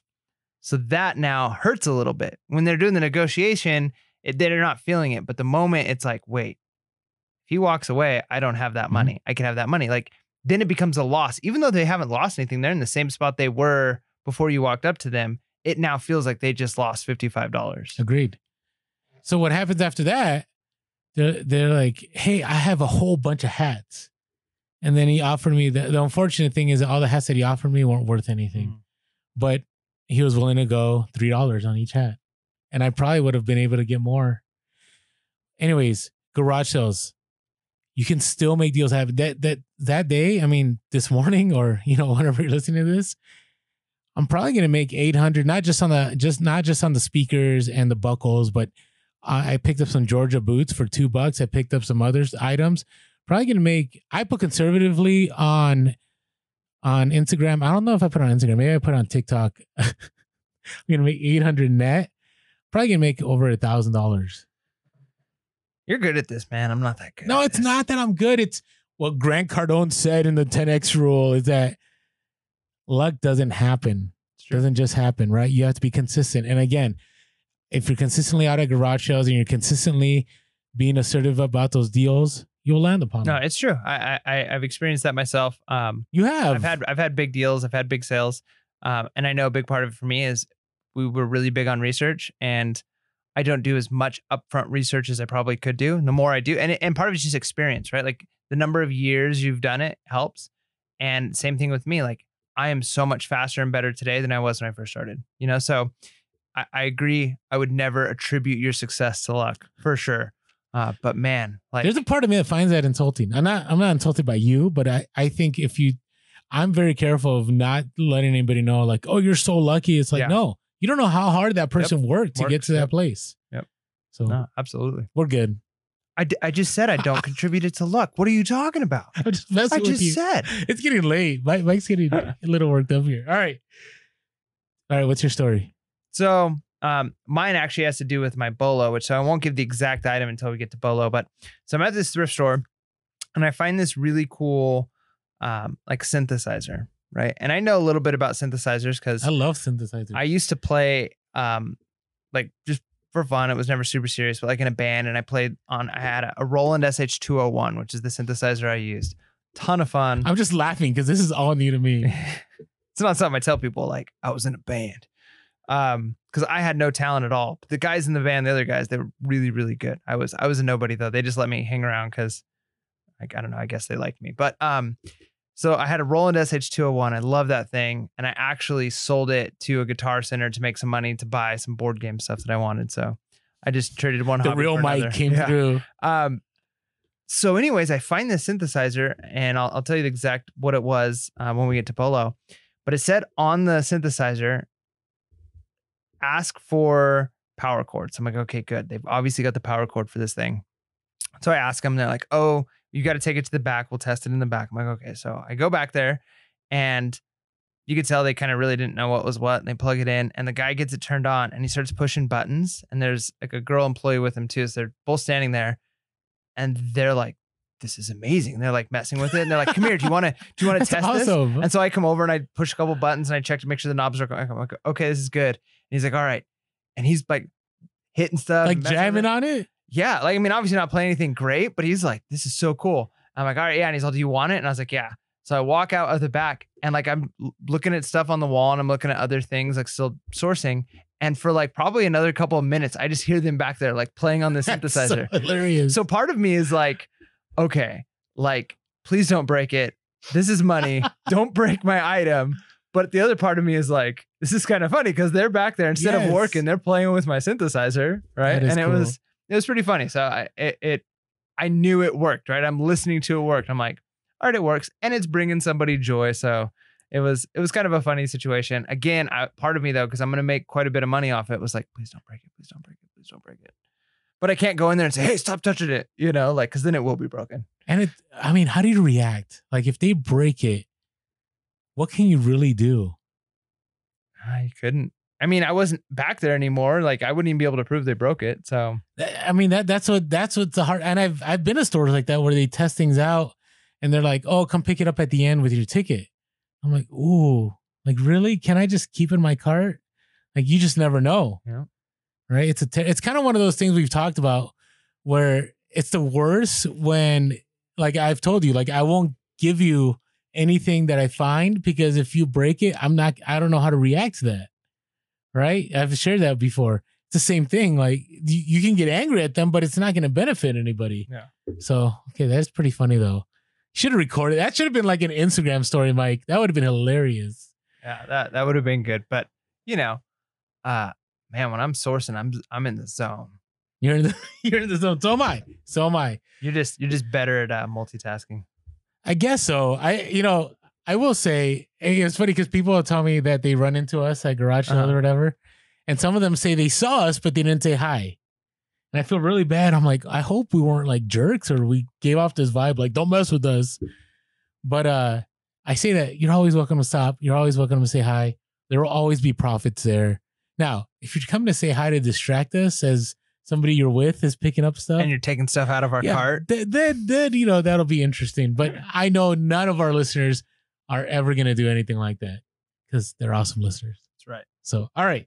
So that now hurts a little bit when they're doing the negotiation. It, they're not feeling it, but the moment it's like, wait, if he walks away, I don't have that Mhm. money. I can have that money. Like then it becomes a loss, even though they haven't lost anything. They're in the same spot they were before you walked up to them. It now feels like they just lost fifty five dollars. Agreed. So what happens after that? They're they're like, "Hey, I have a whole bunch of hats," and then he offered me the. The unfortunate thing is that all the hats that he offered me weren't worth anything. Hmm. but he was willing to go three dollars on each hat, and I probably would have been able to get more. Anyways, garage sales, you can still make deals happen. That that that day, I mean, this morning or you know whenever you're listening to this, I'm probably gonna make eight hundred, not just on the just not just on the speakers and the buckles, but I I picked up some Georgia boots for two bucks. I picked up some other items. Probably gonna make. I put conservatively on on Instagram. I don't know if I put on Instagram. Maybe I put on TikTok. I'm gonna make eight hundred net. Probably gonna make over a thousand dollars. You're good at this, man. I'm not that good. No, it's this. not that I'm good. It's what Grant Cardone said in the 10x rule is that luck doesn't happen. Doesn't just happen, right? You have to be consistent. And again, if you're consistently out at garage sales and you're consistently being assertive about those deals, you'll land upon No, them. it's true. I, I I- I've experienced that myself. Um, You have. I've had I've had big deals. I've had big sales, um, and I know a big part of it for me is we were really big on research, and I don't do as much upfront research as I probably could do. And the more I do, and and part of it's just experience, right? Like the number of years you've done it helps. And same thing with me. Like I am so much faster and better today than I was when I first started. You know, so I, I agree. I would never attribute your success to luck for sure. Uh, but man, like There's a part of me that finds that insulting. I'm not I'm not insulted by you, but I, I think if you I'm very careful of not letting anybody know like, oh, you're so lucky. It's like, Yeah. no, you don't know how hard that person worked to get Worked, to that yep. place. Yep. So no, absolutely. we're good. I, d- I just said I don't contribute it to luck. What are you talking about? I'm just messing I with just you. said. It's getting late. Mike, Mike's getting a little worked up here. All right. All right. What's your story? So um, mine actually has to do with my bolo, which so I won't give the exact item until we get to bolo. But so I'm at this thrift store, and I find this really cool, um, like synthesizer, right? And I know a little bit about synthesizers because I love synthesizers. I used to play, um, like just for fun. It was never super serious, but like in a band, and I played on. I had a, a Roland SH201, which is the synthesizer I used. Ton of fun. I'm just laughing because this is all new to me. it's not something I tell people like I was in a band. Um, because I had no talent at all. The guys in the van, the other guys, they were really, really good. I was I was a nobody though. They just let me hang around because like I don't know, I guess they liked me. But um, so I had a Roland SH201. I love that thing. And I actually sold it to a guitar center to make some money to buy some board game stuff that I wanted. So I just traded one The real mic came Yeah. through. Um, so, anyways, I find this synthesizer, and I'll, I'll tell you the exact what it was uh, when we get to bolo. But it said on the synthesizer, ask for power cords. I'm like, okay, good. They've obviously got the power cord for this thing. So I ask them, they're like, oh, you got to take it to the back. We'll test it in the back. I'm like, okay. So I go back there, and you could tell they kind of really didn't know what was what. And they plug it in, and the guy gets it turned on, and he starts pushing buttons. And there's like a girl employee with him too. So they're both standing there, and they're like, "This is amazing." They're like messing with it, and they're like, "Come here, do you want to do you want to test this?" awesome. And so I come over and I push a couple buttons and I check to make sure the knobs are. going. I'm like, "Okay, this is good." He's like, "All right," and he's like hitting stuff, like and messing with jamming on it. Yeah, like I mean, obviously not playing anything great, but he's like, "This is so cool." I'm like, "All right, yeah." And he's like, "Do you want it?" And I was like, "Yeah." So I walk out of the back and like I'm looking at stuff on the wall and I'm looking at other things like still sourcing. And for like probably another couple of minutes, I just hear them back there like playing on the synthesizer. so hilarious. So part of me is like, okay, like please don't break it. This is money. don't break my item. But the other part of me is like, this is kind of funny because they're back there instead Yes. of working, they're playing with my synthesizer, right? And it cool. was it was pretty funny. So I it, it I knew it worked, right? I'm listening to it work. I'm like, all right, it works, and it's bringing somebody joy. So it was it was kind of a funny situation. Again, I, part of me though, because I'm gonna make quite a bit of money off it, was like, please don't break it, please don't break it, please don't break it. But I can't go in there and say, hey, stop touching it, you know, like because then it will be broken. and it. I mean, how do you react? Like if they break it, what can you really do? I couldn't. I mean, I wasn't back there anymore. Like I wouldn't even be able to prove they broke it. So I mean that that's what that's what's the hard. And I've I've been to stores like that where they test things out, and they're like, "Oh, come pick it up at the end with your ticket." I'm like, "Ooh, like really? Can I just keep in my cart?" Like you just never know. Yeah. Right. It's a te- it's kind of one of those things we've talked about where it's the worst when like I've told you like I won't give you anything that I find because if you break it, I'm not I don't know how to react to that. Right? I've shared that before. It's the same thing. Like you, you can get angry at them, but it's not going to benefit anybody. Yeah. So okay, that's pretty funny though. Should have recorded. That should have been like an Instagram story, Mike. That would have been hilarious. Yeah, that that would have been good. But you know, uh, man, when I'm sourcing, I'm I'm in the zone. You're in the you're in the zone. So am I. So am I. You're just you're just better at uh, multitasking. I guess so. I you know I will say it's funny because people will tell me that they run into us at garage sales Uh-huh. or whatever, and some of them say they saw us but they didn't say hi, and I feel really bad. I'm like, I hope we weren't like jerks or we gave off this vibe like don't mess with us. But uh, I say that you're always welcome to stop. You're always welcome to say hi. There will always be profits there. Now, if you come to say hi to distract us as somebody you're with is picking up stuff, And you're taking stuff out of our yeah, cart. Then, then, then, you know, that'll be interesting. But I know none of our listeners are ever going to do anything like that because they're awesome listeners. That's right. So, all right.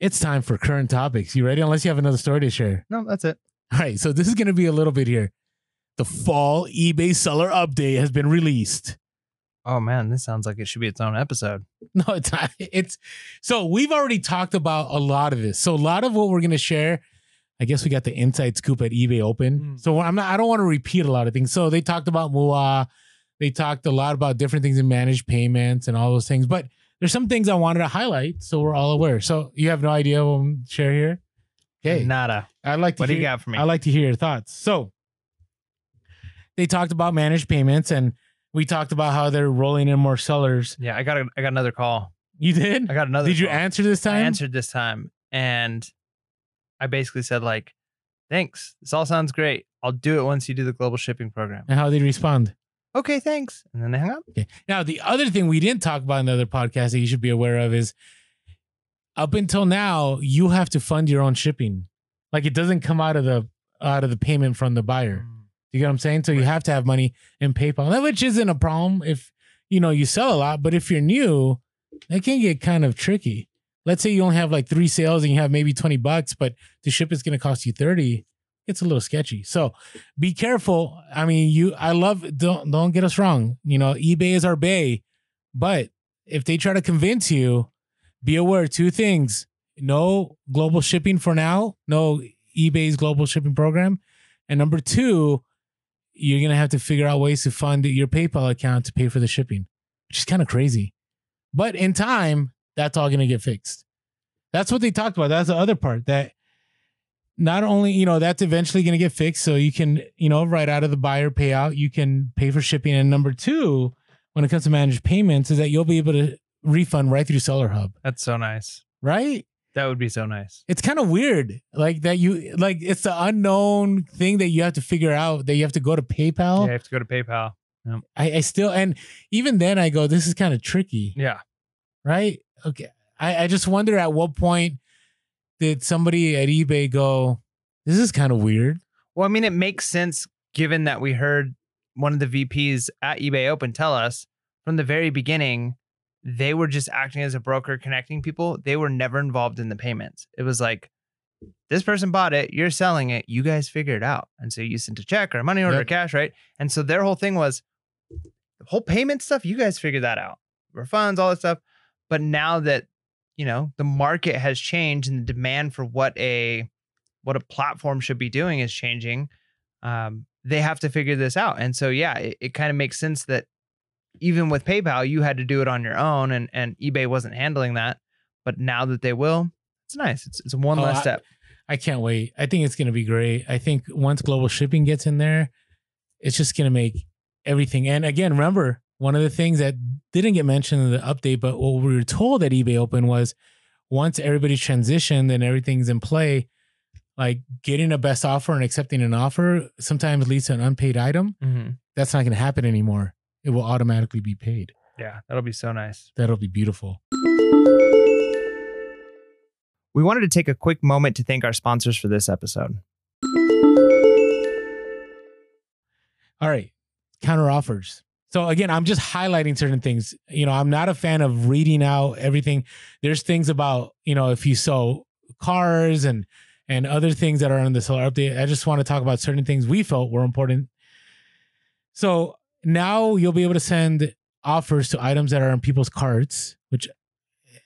It's time for current topics. You ready? Unless you have another story to share. No, that's it. All right. So, this is going to be a little bit here. The fall eBay seller update has been released. Oh man, this sounds like it should be its own episode. No, it's not. It's so we've already talked about a lot of this. So, a lot of what we're going to share, I guess we got the inside scoop at eBay Open. Mm. So I'm not. I don't want to repeat a lot of things. So they talked about MUA. They talked a lot about different things in managed payments and all those things. But there's some things I wanted to highlight, so we're all aware. So you have no idea what I'm share here. Okay, Nada. I'd like to. What do you got for me? I'd like to hear your thoughts. So they talked about managed payments, and we talked about how they're rolling in more sellers. yeah, I got a, I got another call. You did? I got another. Did you call. answer this time? I answered this time, and I basically said like, "Thanks. This all sounds great. I'll do it once you do the global shipping program." And how did they respond? Okay, thanks. And then they hung up. Okay. Now, the other thing we didn't talk about in the other podcast that you should be aware of is up until now, you have to fund your own shipping. Like it doesn't come out of the out of the payment from the buyer. You get what I'm saying? So you have to have money in PayPal, which isn't a problem if you know you sell a lot. But if you're new, that can get kind of tricky. Let's say you only have like three sales and you have maybe 20 bucks, but the ship is going to cost you 30. It's a little sketchy. So be careful. I mean, you I love don't don't get us wrong. You know, eBay is our bay, but if they try to convince you, be aware two things. No global shipping for now, no eBay's global shipping program. And number two, you're gonna have to figure out ways to fund your PayPal account to pay for the shipping, which is kind of crazy. But in time, that's all gonna get fixed. That's what they talked about. That's the other part that not only, you know, that's eventually gonna get fixed. So you can, you know, right out of the buyer payout, you can pay for shipping. And number two, when it comes to managed payments, is that you'll be able to refund right through Seller Hub, That's so nice. right? That would be so nice. it's kind of weird like that you like it's the unknown thing that you have to figure out that you have to go to PayPal. Yeah, you have to go to PayPal. I, I still and even then i go this is kind of tricky Yeah. right okay I, I just wonder at what point did somebody at ebay go this is kind of weird Well, I mean, it makes sense given that we heard one of the VPs at eBay Open tell us from the very beginning they were just acting as a broker connecting people. They were never involved in the payments. It was like this person bought it, you're selling it, you guys figure it out. And so you sent a check or a money order or cash, right? And so their whole thing was the whole payment stuff, you guys figure that out. Refunds, all that stuff. But now that, you know, the market has changed and the demand for what a what a platform should be doing is changing. Um, they have to figure this out. And so yeah, it, it kind of makes sense that even with PayPal, you had to do it on your own and and eBay wasn't handling that. But now that they will, it's nice. It's it's one Oh, less I- step. i can't wait i think it's going to be great i think once global shipping gets in there it's just going to make everything and again remember one of the things that didn't get mentioned in the update but what we were told at ebay open was once everybody's transitioned and everything's in play like getting a best offer and accepting an offer sometimes leads to an unpaid item Mhm. that's not going to happen anymore it will automatically be paid Yeah, that'll be so nice. that'll be beautiful We wanted to take a quick moment to thank our sponsors for this episode. All right. Counter offers. So again, I'm just highlighting certain things. You know, I'm not a fan of reading out everything. There's things about, you know, if you sell cars and and other things that are on the seller update. I just want to talk about certain things we felt were important. So now you'll be able to send offers to items that are in people's carts, which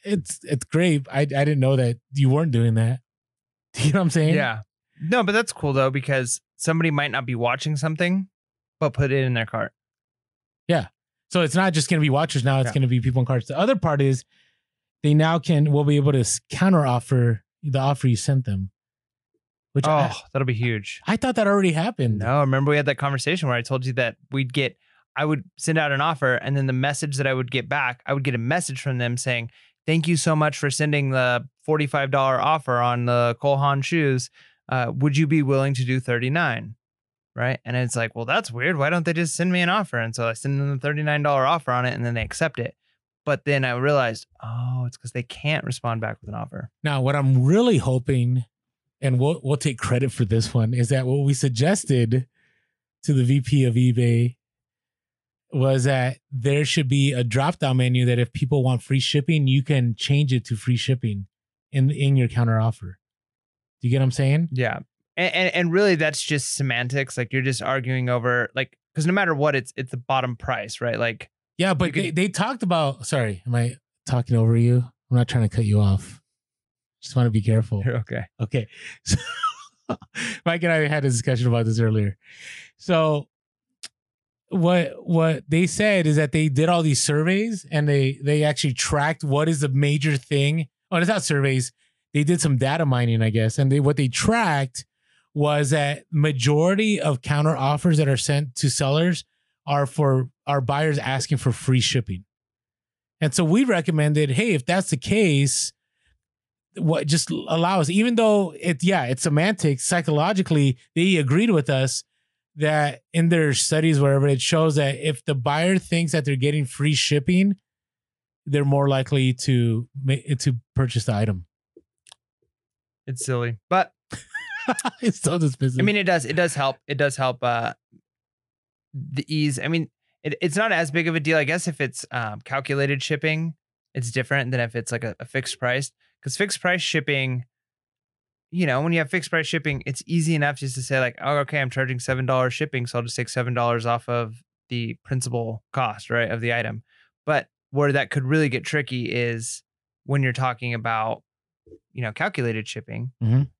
it's it's great. I I didn't know that you weren't doing that. You know what I'm saying? Yeah. No, but that's cool though because somebody might not be watching something, but put it in their cart. Yeah. So it's not just going to be watchers now; it's Yeah. going to be people in carts. The other part is they now can will be able to counter offer the offer you sent them, which Oh, I, that'll be huge. I thought that already happened. No, remember we had that conversation where I told you that we'd get, I would send out an offer, and then the message that I would get back, I would get a message from them saying, "Thank you so much for sending the forty-five dollar offer on the Cole Haan shoes. Uh, would you be willing to do thirty-nine? Right? And it's like, well, that's weird. Why don't they just send me an offer? And so I send them the thirty-nine dollar offer on it, and then they accept it. But then I realized, oh, it's because they can't respond back with an offer. Now, what I'm really hoping, and we'll we'll take credit for this one, is that what we suggested to the VP of eBay was that there should be a drop down menu that if people want free shipping, you can change it to free shipping in in your counter offer. Do you get what I'm saying? Yeah. And, and and really that's just semantics. Like you're just arguing over like because no matter what, it's it's the bottom price, right? Like Yeah, but they, could- they talked about. Sorry, am I talking over you? I'm not trying to cut you off. Just want to be careful. okay. Okay. So Mike and I had a discussion about this earlier. So what what they said is that they did all these surveys and they they actually tracked what is the major thing. Oh, it's not surveys. They did some data mining, I guess. And they what they tracked was that majority of counter offers that are sent to sellers are for our buyers asking for free shipping. And so we recommended, hey, if that's the case, what just allow us, even though it, yeah, it's semantics, psychologically, they agreed with us that in their studies, wherever it shows that if the buyer thinks that they're getting free shipping, they're more likely to ma- to purchase the item. It's silly. But it's so dismissive. I mean it does it does help. It does help uh the ease. I mean, it, it's not as big of a deal, I guess, if it's um calculated shipping. It's different than if it's like a, a fixed price. Because fixed price shipping, you know, when you have fixed price shipping, it's easy enough just to say, like, oh, okay, I'm charging seven dollars shipping, so I'll just take seven dollars off of the principal cost, right, of the item. But where that could really get tricky is when you're talking about, you know, calculated shipping. Mhm.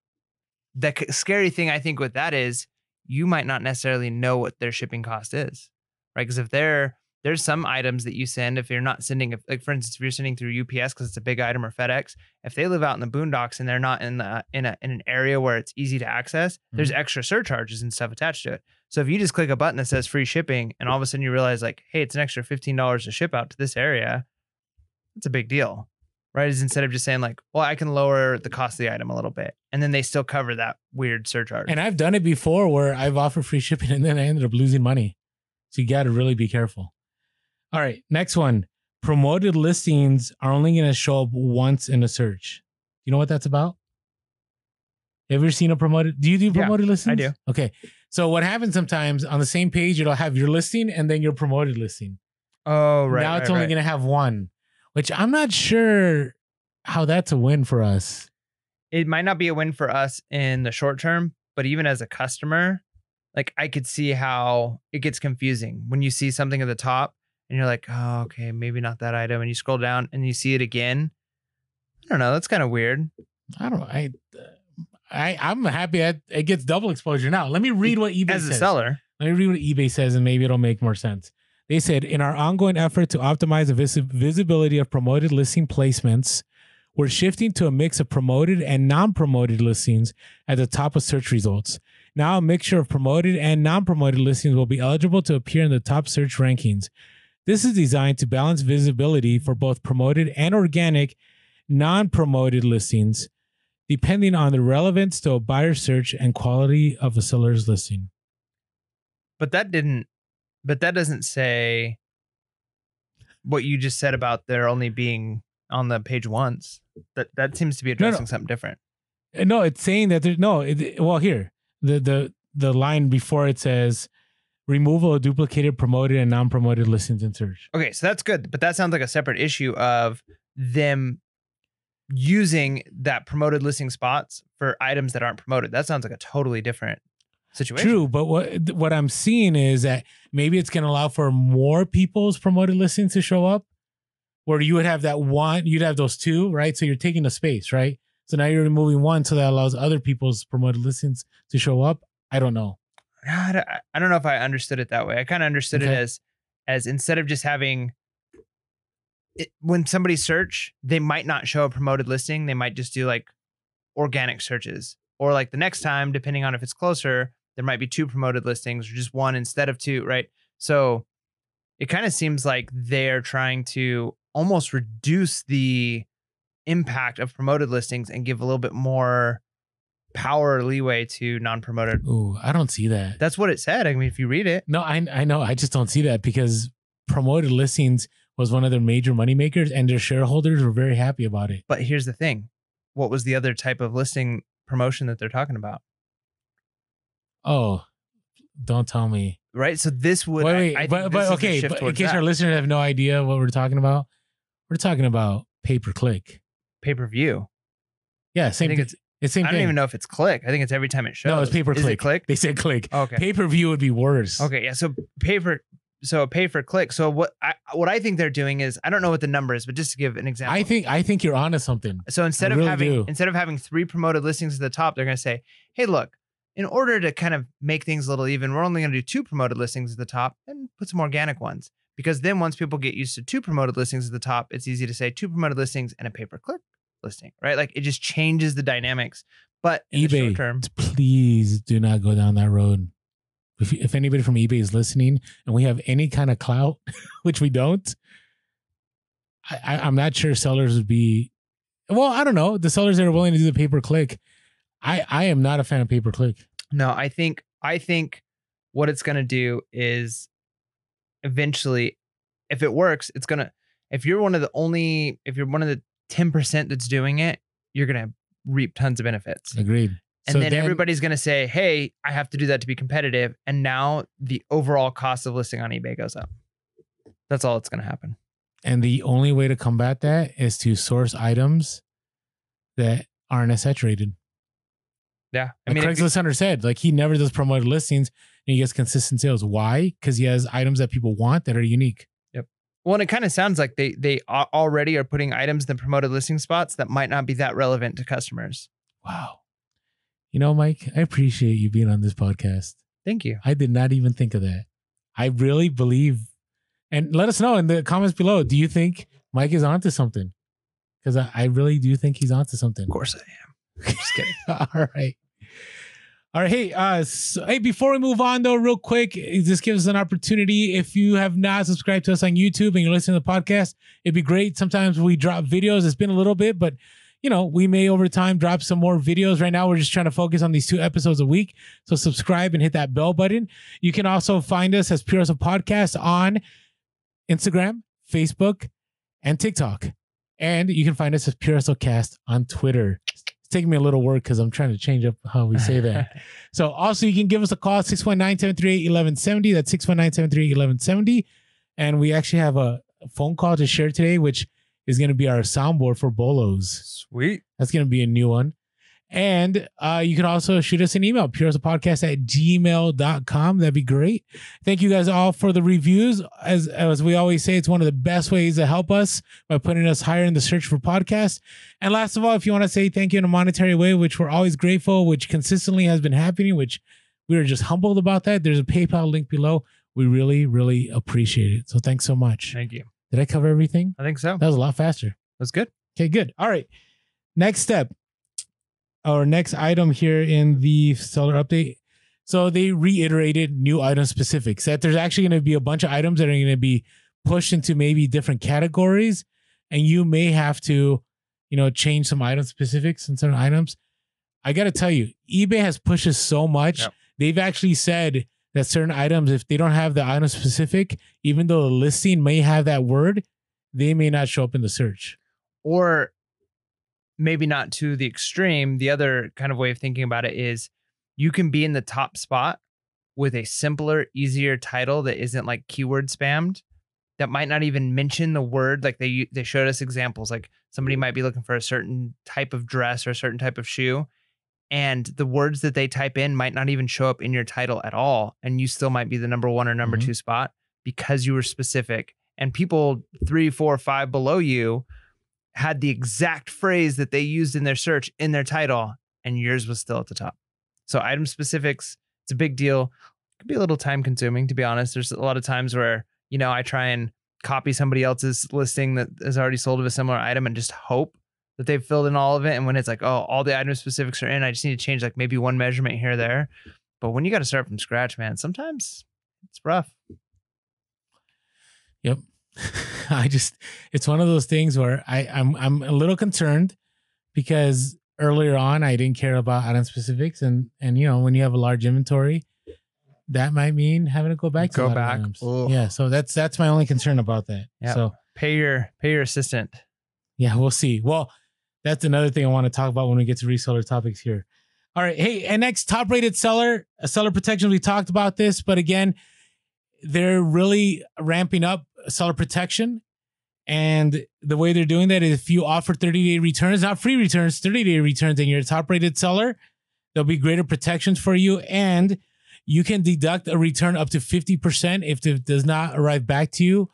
The c- scary thing I think with that is you might not necessarily know what their shipping cost is, right? Because if they're there's some items that you send if you're not sending like for instance if you're sending through UPS because it's a big item or FedEx if they live out in the boondocks and they're not in the in a in an area where it's easy to access there's mm-hmm. extra surcharges and stuff attached to it so if you just click a button that says free shipping and all of a sudden you realize like hey it's an extra $15 to ship out to this area it's a big deal right is instead of just saying like well I can lower the cost of the item a little bit and then they still cover that weird surcharge and I've done it before where I've offered free shipping and then I ended up losing money. So you got to really be careful. All right, next one. Promoted listings are only going to show up once in a search. You know what that's about? Have you ever seen a promoted? Do you do Yeah, promoted listings? I do. Okay. So what happens sometimes on the same page, it'll have your listing and then your promoted listing. oh right now it's right, only right. going to have one, which I'm not sure how that's a win for us. it might not be a win for us in the short term, but even as a customer, like I could see how it gets confusing when you see something at the top and you're like, oh, okay, maybe not that item. And you scroll down and you see it again. I don't know. That's kind of weird. I don't know. I, I, I'm happy that it gets double exposure now. Let me read what eBay As a says. seller, Let me read what eBay says, and maybe it'll make more sense. They said, in our ongoing effort to optimize the vis- visibility of promoted listing placements, we're shifting to a mix of promoted and non promoted listings at the top of search results. Now, a mixture of promoted and non promoted listings will be eligible to appear in the top search rankings. This is designed to balance visibility for both promoted and organic non promoted listings, depending on the relevance to a buyer search and quality of a seller's listing. but that didn't, but that doesn't say what you just said about there only being on the page once. That that seems to be No, no. addressing something different. Uh, No, it's saying that there's no. It, well, here the the the line before it says removal of duplicated promoted and non-promoted listings in search. Okay, so that's good, but that sounds like a separate issue of them using that promoted listing spots for items that aren't promoted. That sounds like a totally different situation. True, but what what I'm seeing is that maybe it's going to allow for more people's promoted listings to show up, where you would have that one, you'd have those two, right? So you're taking the space, right? So now you're removing one, so that allows other people's promoted listings to show up. I don't know. I don't- know if I understood it that way. I kind of understood it as as instead of just having it, when somebody search, they might not show a promoted listing. They might just do like organic searches, or like the next time, depending on if it's closer, there might be two promoted listings or just one instead of two, right? So it kind of seems like they're trying to almost reduce the impact of promoted listings and give a little bit more power leeway to non-promoted. Ooh, I don't see that. That's what it said. I mean, if you read it, No, I I know. I just don't see that because promoted listings was one of their major money makers, and their shareholders were very happy about it. but here's the thing. What was the other type of listing promotion that they're talking about? Oh, don't tell me. Right? So this would wait, wait, I think but, but okay. But in case that. our listeners have no idea what we're talking about, we're talking about pay per click. pay-per-view. Yeah, same. thing. It's same I don't thing. even know if it's click. I think it's every time it shows. no, it's pay per click. click? They said click. Oh, okay. Pay per view would be worse. Okay, yeah. So pay for so pay for click. So what I what I think they're doing is I don't know what the number is, but just to give an example. I think I think you're onto something. so instead I of really having do. instead of having three promoted listings at the top, they're going to say, "Hey, look, in order to kind of make things a little even, we're only going to do two promoted listings at the top and put some organic ones." Because then once people get used to two promoted listings at the top, it's easy to say two promoted listings and a pay per click listing, right? Like it just changes the dynamics. But in the short eBay, term, please do not go down that road. If, if anybody from eBay is listening and we have any kind of clout, which we don't, I, I, I'm not sure sellers would be. Well, I don't know. The sellers that are willing to do the pay per click, I, I am not a fan of pay per click. No, I think I think what it's going to do is eventually if it works, it's going to if you're one of the only if you're one of the 10% that's doing it, you're going to reap tons of benefits. Agreed. And So then, everybody's going to say, "Hey, I have to do that to be competitive." And now the overall cost of listing on eBay goes up. That's all that's going to happen. And the only way to combat that is to source items that aren't as saturated. Yeah. I Like mean, Craigslist Hunter said, like he never does promoted listings and he gets consistent sales. Why? Because he has items that people want that are unique. Well, and it kind of sounds like they they already are putting items in the promoted listing spots that might not be that relevant to customers. Wow. You know, Mike, I appreciate you being on this podcast. Thank you. I did not even think of that. I really believe, and let us know in the comments below. Do you think Mike is onto something? Because I, I really do think he's onto something. Of course I am. Just kidding. All right. All right. Hey, uh, so, hey, before we move on though, real quick, this gives us an opportunity. If you have not subscribed to us on YouTube and you're listening to the podcast, it'd be great. Sometimes we drop videos. It's been a little bit, but you know, we may over time drop some more videos. Right now, we're just trying to focus on these two episodes a week. So subscribe and hit that bell button. You can also find us as Pure as a Podcast on Instagram, Facebook, and TikTok. And you can find us as Pure Cast on Twitter. It's taking me a little work because I'm trying to change up how we say that. So also you can give us a call 619-738-1170. That's 619-738-1170. And we actually have a phone call to share today, which is going to be our soundboard for Bolos. Sweet. That's going to be a new one. And uh, you can also shoot us an email, pureasapodcast at gmail.com. That'd be great. Thank you guys all for the reviews. As, as we always say, it's one of the best ways to help us by putting us higher in the search for podcasts. And last of all, if you want to say thank you in a monetary way, which we're always grateful, which consistently has been happening, which we are just humbled about that, there's a PayPal link below. We really, really appreciate it. So thanks so much. Thank you. Did I cover everything? I think so. That was a lot faster. That's good. Okay, good. All right. Next step, our next item here in the seller update. So they reiterated new item specifics that there's actually going to be a bunch of items that are going to be pushed into maybe different categories, and you may have to, you know, change some item specifics and certain items. I got to tell you, eBay has pushed us so much. Yep. They've actually said that certain items, if they don't have the item specific, even though the listing may have that word, they may not show up in the search. Or maybe not to the extreme. The other kind of way of thinking about it is you can be in the top spot with a simpler, easier title that isn't like keyword spammed. That might not even mention the word. Like they they showed us examples. Like somebody might be looking for a certain type of dress or a certain type of shoe, and the words that they type in might not even show up in your title at all, and you still might be the number one or number Mhm. two spot because you were specific. And people three, four, five below you had the exact phrase that they used in their search in their title, and yours was still at the top. So item specifics, it's a big deal. It could be a little time consuming, to be honest. There's a lot of times where you know, I try and copy somebody else's listing that is already sold of a similar item and just hope that they've filled in all of it. And when it's like, oh, all the item specifics are in, I just need to change like maybe one measurement here or there. But when you got to start from scratch, man, sometimes it's rough. Yep. I just it's one of those things where I I'm I'm a little concerned because earlier on I didn't care about item specifics and and you know when you have a large inventory that might mean having to go back to Go lot back. Yeah, so that's that's my only concern about that. Yep. So Pay your pay your assistant. yeah, we'll see. Well, that's another thing I want to talk about when we get to reseller topics here. All right. Hey, and next top rated seller, seller protection. We talked about this, but again, they're really ramping up seller protection. And the way they're doing that is if you offer 30 day returns, not free returns, 30 day returns, and you're a top rated seller, there'll be greater protections for you. And you can deduct a return up to 50% if it does not arrive back to you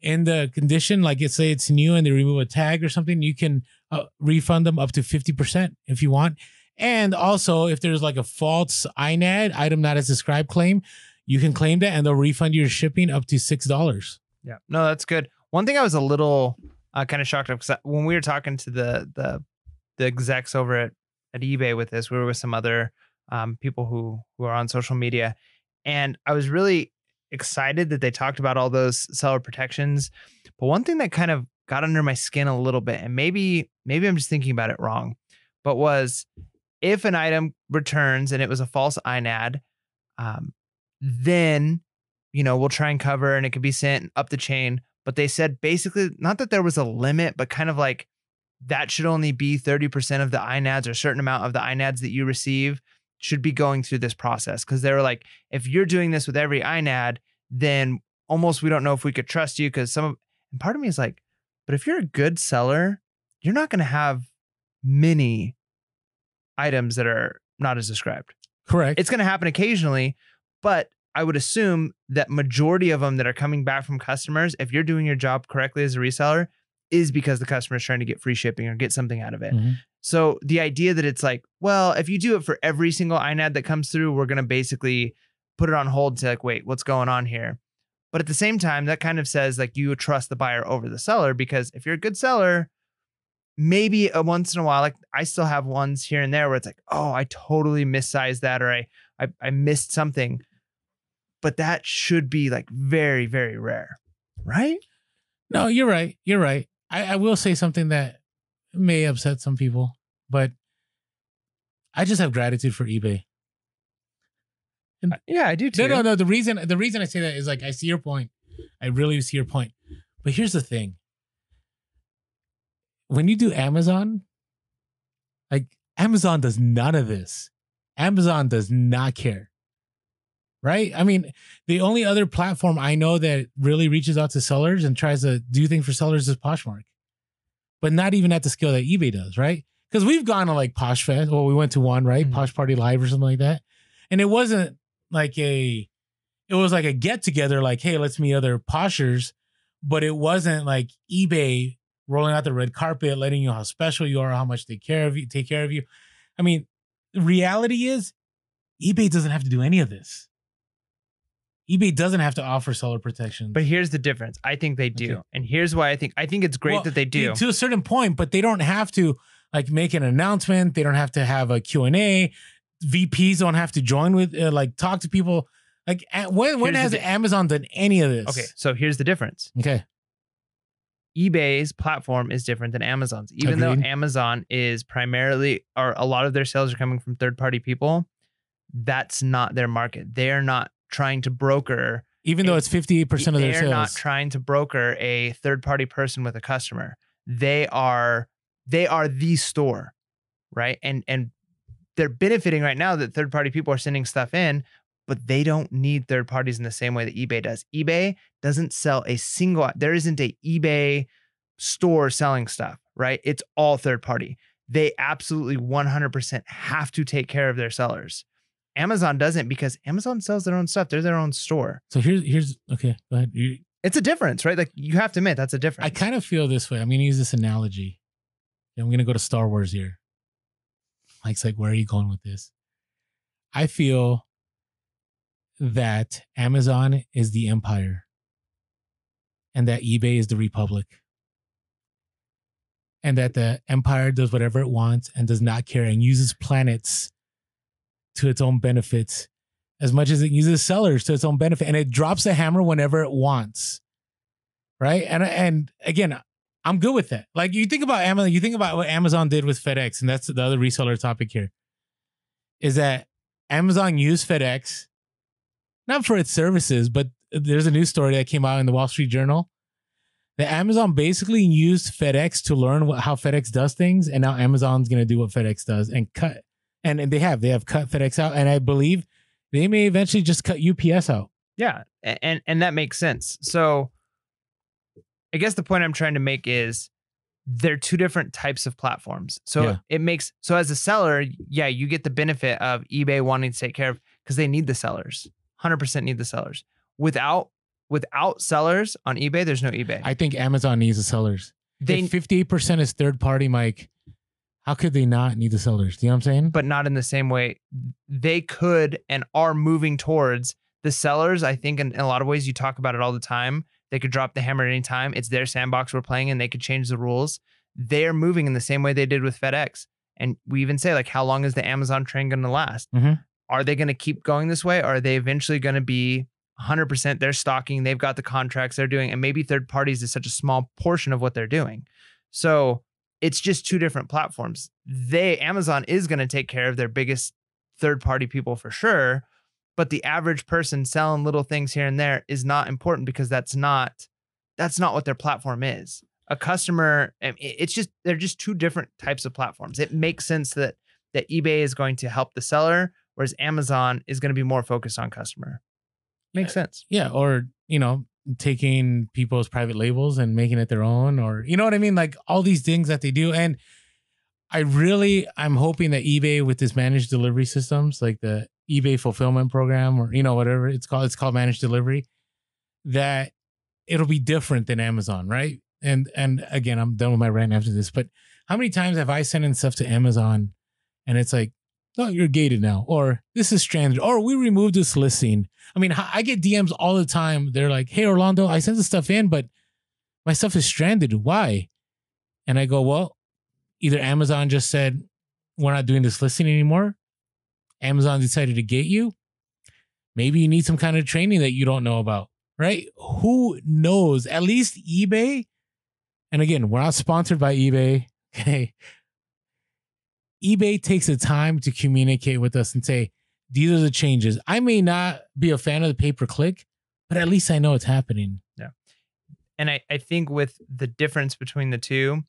in the condition. Like, let's say it's new and they remove a tag or something, you can uh, refund them up to 50% if you want. And also, if there's like a false INAD, item not as described claim, you can claim that and they'll refund your shipping up to $6. Yeah. No, that's good. One thing I was a little uh, kind of shocked because when we were talking to the the the execs over at at eBay with this, we were with some other um, people who who are on social media, and I was really excited that they talked about all those seller protections. But one thing that kind of got under my skin a little bit, and maybe maybe I'm just thinking about it wrong, but was if an item returns and it was a false INAD, um, then you know we'll try and cover and it could be sent up the chain. But they said basically not that there was a limit, but kind of like that should only be 30% of the INADs or a certain amount of the INADs that you receive should be going through this process. Cause they were like, if you're doing this with every INAD, then almost we don't know if we could trust you. Cause some of, and part of me is like, but if you're a good seller, you're not going to have many items that are not as described. Correct. It's going to happen occasionally, but I would assume that majority of them that are coming back from customers, if you're doing your job correctly as a reseller, is because the customer is trying to get free shipping or get something out of it. Mhm. So the idea that it's like, well, if you do it for every single INAD that comes through, we're going to basically put it on hold to like, wait, what's going on here? But at the same time, that kind of says like you trust the buyer over the seller because if you're a good seller, maybe a once in a while, like I still have ones here and there where it's like, oh, I totally missized that or I I, I missed something. But that should be like very, very rare, right? No, you're right. You're right. I, I will say something that may upset some people, but I just have gratitude for eBay. Uh, yeah, I do too. No, no, no. The reason the reason I say that is like I see your point. I really see your point. But here's the thing. When you do Amazon, like Amazon does none of this. Amazon does not care. Right? I mean, the only other platform I know that really reaches out to sellers and tries to do things for sellers is Poshmark. But not even at the scale that eBay does, right? Because we've gone to like Posh Fest, well, we went to one, right? Mhm. Posh Party Live or something like that. And it wasn't like a it was like a get together, like, hey, let's meet other poshers, but it wasn't like eBay rolling out the red carpet, letting you know how special you are, how much they care of you, take care of you. I mean, reality is eBay doesn't have to do any of this. eBay doesn't have to offer seller protection. But here's the difference. I think they do. Okay. And here's why I think I think it's great Well, that they do. to a certain point, but they don't have to like make an announcement. They don't have to have a Q&A. VPs don't have to join with uh, like talk to people. Like when when Here's has Amazon done any of this? Okay, so here's the difference. Okay. eBay's platform is different than Amazon's. Even Agreed. though Amazon is primarily or a lot of their sales are coming from third-party people, that's not their market. They're not trying to broker Even though It- it's 58% of their sales. they're not trying to broker a third-party person with a customer. They are they are the store, right? And and they're benefiting right now that third-party people are sending stuff in, but they don't need third parties in the same way that eBay does. eBay doesn't sell a single there isn't a eBay store selling stuff, right? It's all third party. They absolutely 100% have to take care of their sellers. Amazon doesn't because Amazon sells their own stuff. They're their own store. so here's here's okay, go ahead. You, It's a difference, right? Like you have to admit that's a difference. I kind of feel this way. I'm going to use this analogy. I'm going to go to Star Wars here. Mike's like, where are you going with this? I feel that Amazon is the empire and that eBay is the republic. And that the empire does whatever it wants and does not care and uses planets to its own benefit as much as it uses sellers to its own benefit and it drops the hammer whenever it wants. Right? And and again, I'm good with that. Like you think about Amazon, you think about what Amazon did with FedEx, and that's the other reseller topic here. Is that Amazon used FedEx not for its services, but there's a news story that came out in the Wall Street Journal that Amazon basically used FedEx to learn what, how FedEx does things, and now Amazon's going to do what FedEx does and cut. And, and they have they have cut FedEx out, and I believe they may eventually just cut UPS out. Yeah, and and that makes sense. So, I guess the point I'm trying to make is they're two different types of platforms. So Yeah. it makes so as a seller, yeah, you get the benefit of eBay wanting to take care of because they need the sellers. 100% need the sellers. Without without sellers on eBay, there's no eBay. I think Amazon needs the sellers. they 58% is third party, Mike, how could they not need the sellers? Do you know what I'm saying? but not in the same way. They could and are moving towards the sellers. I think in, in a lot of ways, you talk about it all the time. They could drop the hammer at any time. It's their sandbox we're playing in. They could change the rules. They're moving in the same way they did with FedEx. And we even say, like, how long is the Amazon train going to last? Mhm. Are they going to keep going this way? Or are they eventually going to be 100% they're stocking, they've got the contracts they're doing, and maybe third parties is such a small portion of what they're doing. So it's just two different platforms. They Amazon is going to take care of their biggest third party people for sure, but the average person selling little things here and there is not important because that's not that's not what their platform is. A customer, it's just they're just two different types of platforms. It makes sense that that eBay is going to help the seller, whereas Amazon is going to be more focused on customer. Makes sense. Yeah, or you know, taking people's private labels and making it their own, or you know what I mean, like all these things that they do. And I really, I'm hoping that eBay with this managed delivery systems, like the eBay fulfillment program, or you know whatever it's called, it's called managed delivery, that it'll be different than Amazon, right? And and again, I'm done with my rant after this. But how many times have I sent in stuff to Amazon, and it's like, no, you're gated now, or this is stranded, or we removed this listing. I mean, I get DMs all the time. They're like, "Hey, Orlando, I sent this stuff in, but my stuff is stranded. Why?" And I go, "Well, either Amazon just said we're not doing this listing anymore. Amazon decided to gate you. Maybe you need some kind of training that you don't know about, right? Who knows? At least eBay. And again, we're not sponsored by eBay. Okay. eBay takes the time to communicate with us and say, these are the changes. I may not be a fan of the pay per click, but at least I know it's happening. Yeah. And I, I think with the difference between the two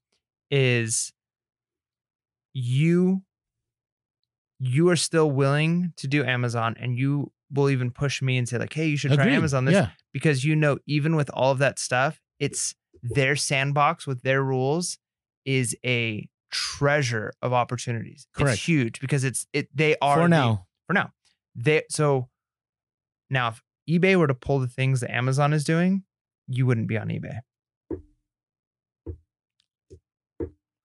is you you are still willing to do Amazon and you will even push me and say like hey you should try Amazon this Yeah. because you know even with all of that stuff it's their sandbox with their rules is a treasure of opportunities Correct. it's huge because it's it they are For the- now. for now they so now if ebay were to pull the things that amazon is doing you wouldn't be on ebay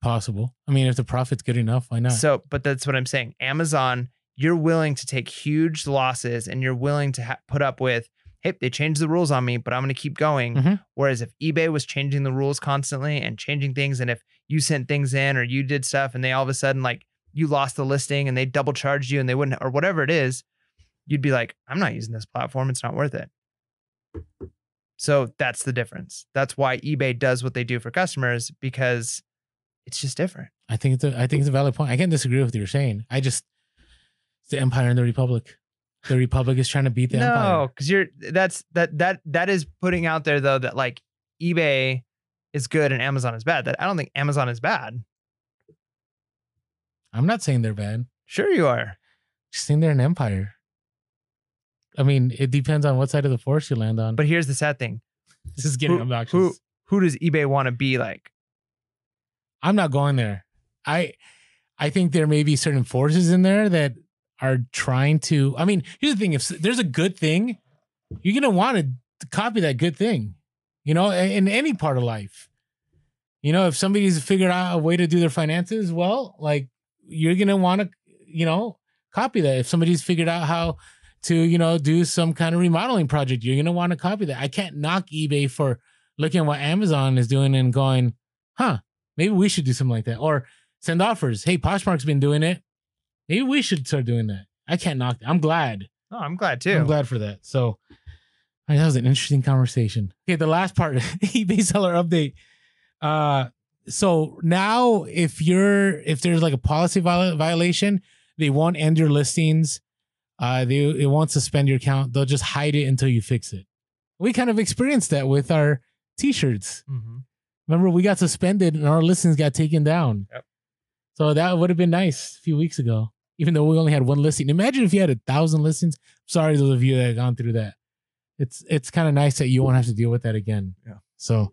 Possible. I mean, if the profit's good enough, why not? So, but that's what I'm saying. Amazon, you're willing to take huge losses and you're willing to ha- put up with, hey, they changed the rules on me, but I'm going to keep going. Mhm. Whereas if eBay was changing the rules constantly and changing things, and if you sent things in or you did stuff and they all of a sudden like you lost the listing and they double charged you and they wouldn't, or whatever it is, you'd be like, I'm not using this platform. It's not worth it. So that's the difference. That's why eBay does what they do for customers because it's just different. I think it's a, I think it's a valid point. I can't disagree with what you're saying. I just it's the empire and the republic. The republic is trying to beat the no, empire. because you're that's that that that is putting out there though that like eBay is good and Amazon is bad. That I don't think Amazon is bad. I'm not saying they're bad. Sure, you are. Just saying they're an empire. I mean, it depends on what side of the force you land on. But here's the sad thing: this is getting who- obnoxious. who- who does eBay want to be like? I'm not going there. I I think there may be certain forces in there that are trying to. I mean, here's the thing: if there's a good thing, you're gonna want to copy that good thing. You know, in, any part of life. You know, if somebody's figured out a way to do their finances well, like you're gonna want to, you know, copy that. If somebody's figured out how to, you know, do some kind of remodeling project, you're gonna want to copy that. I can't knock eBay for looking at what Amazon is doing and going, huh, maybe we should do something like that. Or send offers. Hey, Poshmark's been doing it. Maybe we should start doing that. I can't knock that. I'm glad. Oh, I'm glad too. I'm glad for that. So Mean, that was an interesting conversation. Okay, the last part, eBay seller update. Uh so now if you're if there's like a policy viol- violation, they won't end your listings. Uh they it won't suspend your account. They'll just hide it until you fix it. We kind of experienced that with our t-shirts. hmm Remember, we got suspended and our listings got taken down. Yep. So that would have been nice a few weeks ago, even though we only had one listing. Imagine if you had a thousand listings. Sorry, those of you that have gone through that. It's it's kind of nice that you won't have to deal with that again. Yeah. So,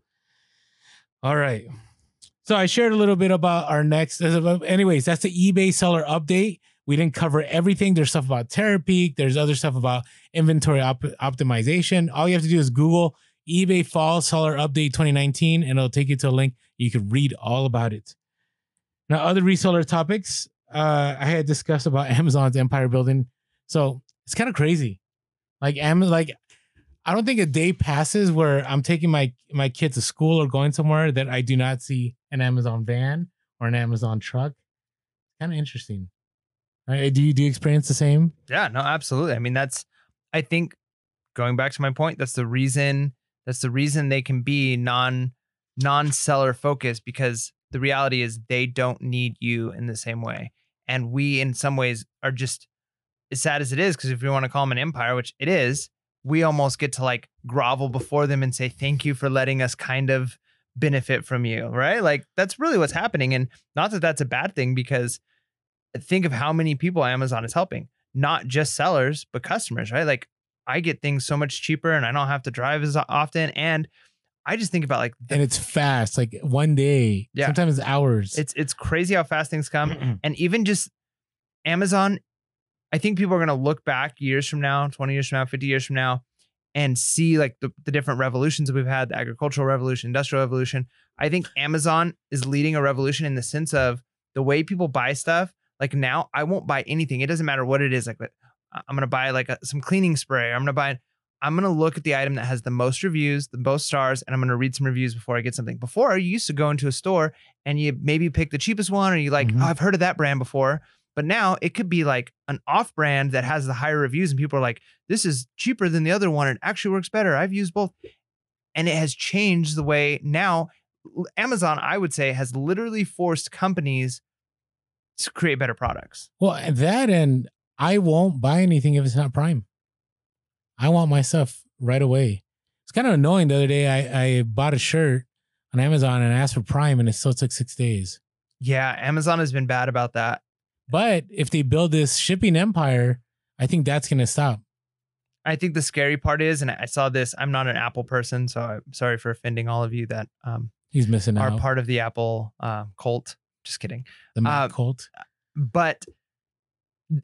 all right. So I shared a little bit about our next. Anyways, that's the eBay seller update. We didn't cover everything. There's stuff about Terapeak. There's other stuff about inventory op- optimization. All you have to do is Google eBay Fall Seller Update 2019, and it'll take you to a link. You can read all about it. Now, other reseller topics uh, I had discussed about Amazon's empire building. So it's kind of crazy. Like Amazon, like I don't think a day passes where I'm taking my my kid to school or going somewhere that I do not see an Amazon van or an Amazon truck. Kind of interesting. Uh, do you do you experience the same? Yeah, no, absolutely. I mean, that's I think going back to my point, that's the reason that's the reason they can be non non seller focused because the reality is they don't need you in the same way. And we in some ways are just as sad as it is, because if you want to call them an empire, which it is, we almost get to like grovel before them and say thank you for letting us kind of benefit from you, right? Like that's really what's happening. And not that that's a bad thing because think of how many people Amazon is helping, not just sellers, but customers, right? Like I get things so much cheaper and I don't have to drive as often. And I just think about like the- And it's fast, like one day, Yeah. sometimes hours. it's it's crazy how fast things come. and even just Amazon, I think people are going to look back years from now, 20 years from now, 50 years from now, and see like the, the different revolutions that we've had the agricultural revolution, industrial revolution. I think Amazon is leading a revolution in the sense of the way people buy stuff. Like now, I won't buy anything. It doesn't matter what it is. Like I'm going to buy like a, some cleaning spray. I'm going to buy, I'm going to look at the item that has the most reviews, the most stars, and I'm going to read some reviews before I get something. Before, you used to go into a store and you maybe pick the cheapest one or you like, Mhm. oh, I've heard of that brand before. But now it could be like an off brand that has the higher reviews, and people are like, this is cheaper than the other one. It actually works better. I've used both. And it has changed the way now Amazon, I would say, has literally forced companies to create better products. Well, that and I won't buy anything if it's not Prime. I want my stuff right away. It's kind of annoying. The other day, I, I bought a shirt on Amazon and asked for Prime, and it still took six days. Yeah, Amazon has been bad about that. But if they build this shipping empire, I think that's going to stop. I think the scary part is, and I saw this, I'm not an Apple person, so I'm sorry for offending all of you that um, He's missing are out. part of the Apple uh, cult. Just kidding. the Mac uh, cult. but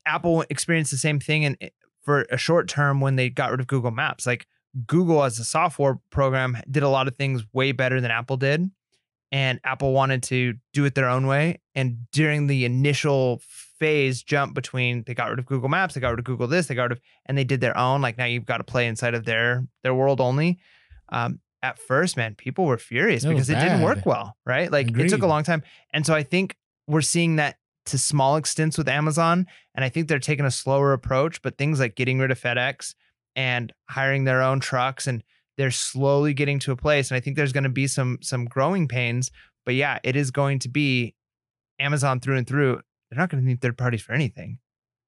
Apple experienced the same thing and for a short term when they got rid of Google Maps. Like Google as a software program did a lot of things way better than Apple did. And Apple wanted to do it their own way. And during the initial phase jump between they got rid of Google Maps, they got rid of Google this, they got rid of and they did their own. Like now you've got to play inside of their their world only. Um, at first, man, people were furious It because it didn't work well, right? Like it took a long time. And so I think we're seeing that to small extents with Amazon. And I think they're taking a slower approach, but things like getting rid of FedEx and hiring their own trucks and they're slowly getting to a place. And I think there's going to be some some growing pains. But yeah, it is going to be Amazon through and through. They're not going to need third parties for anything.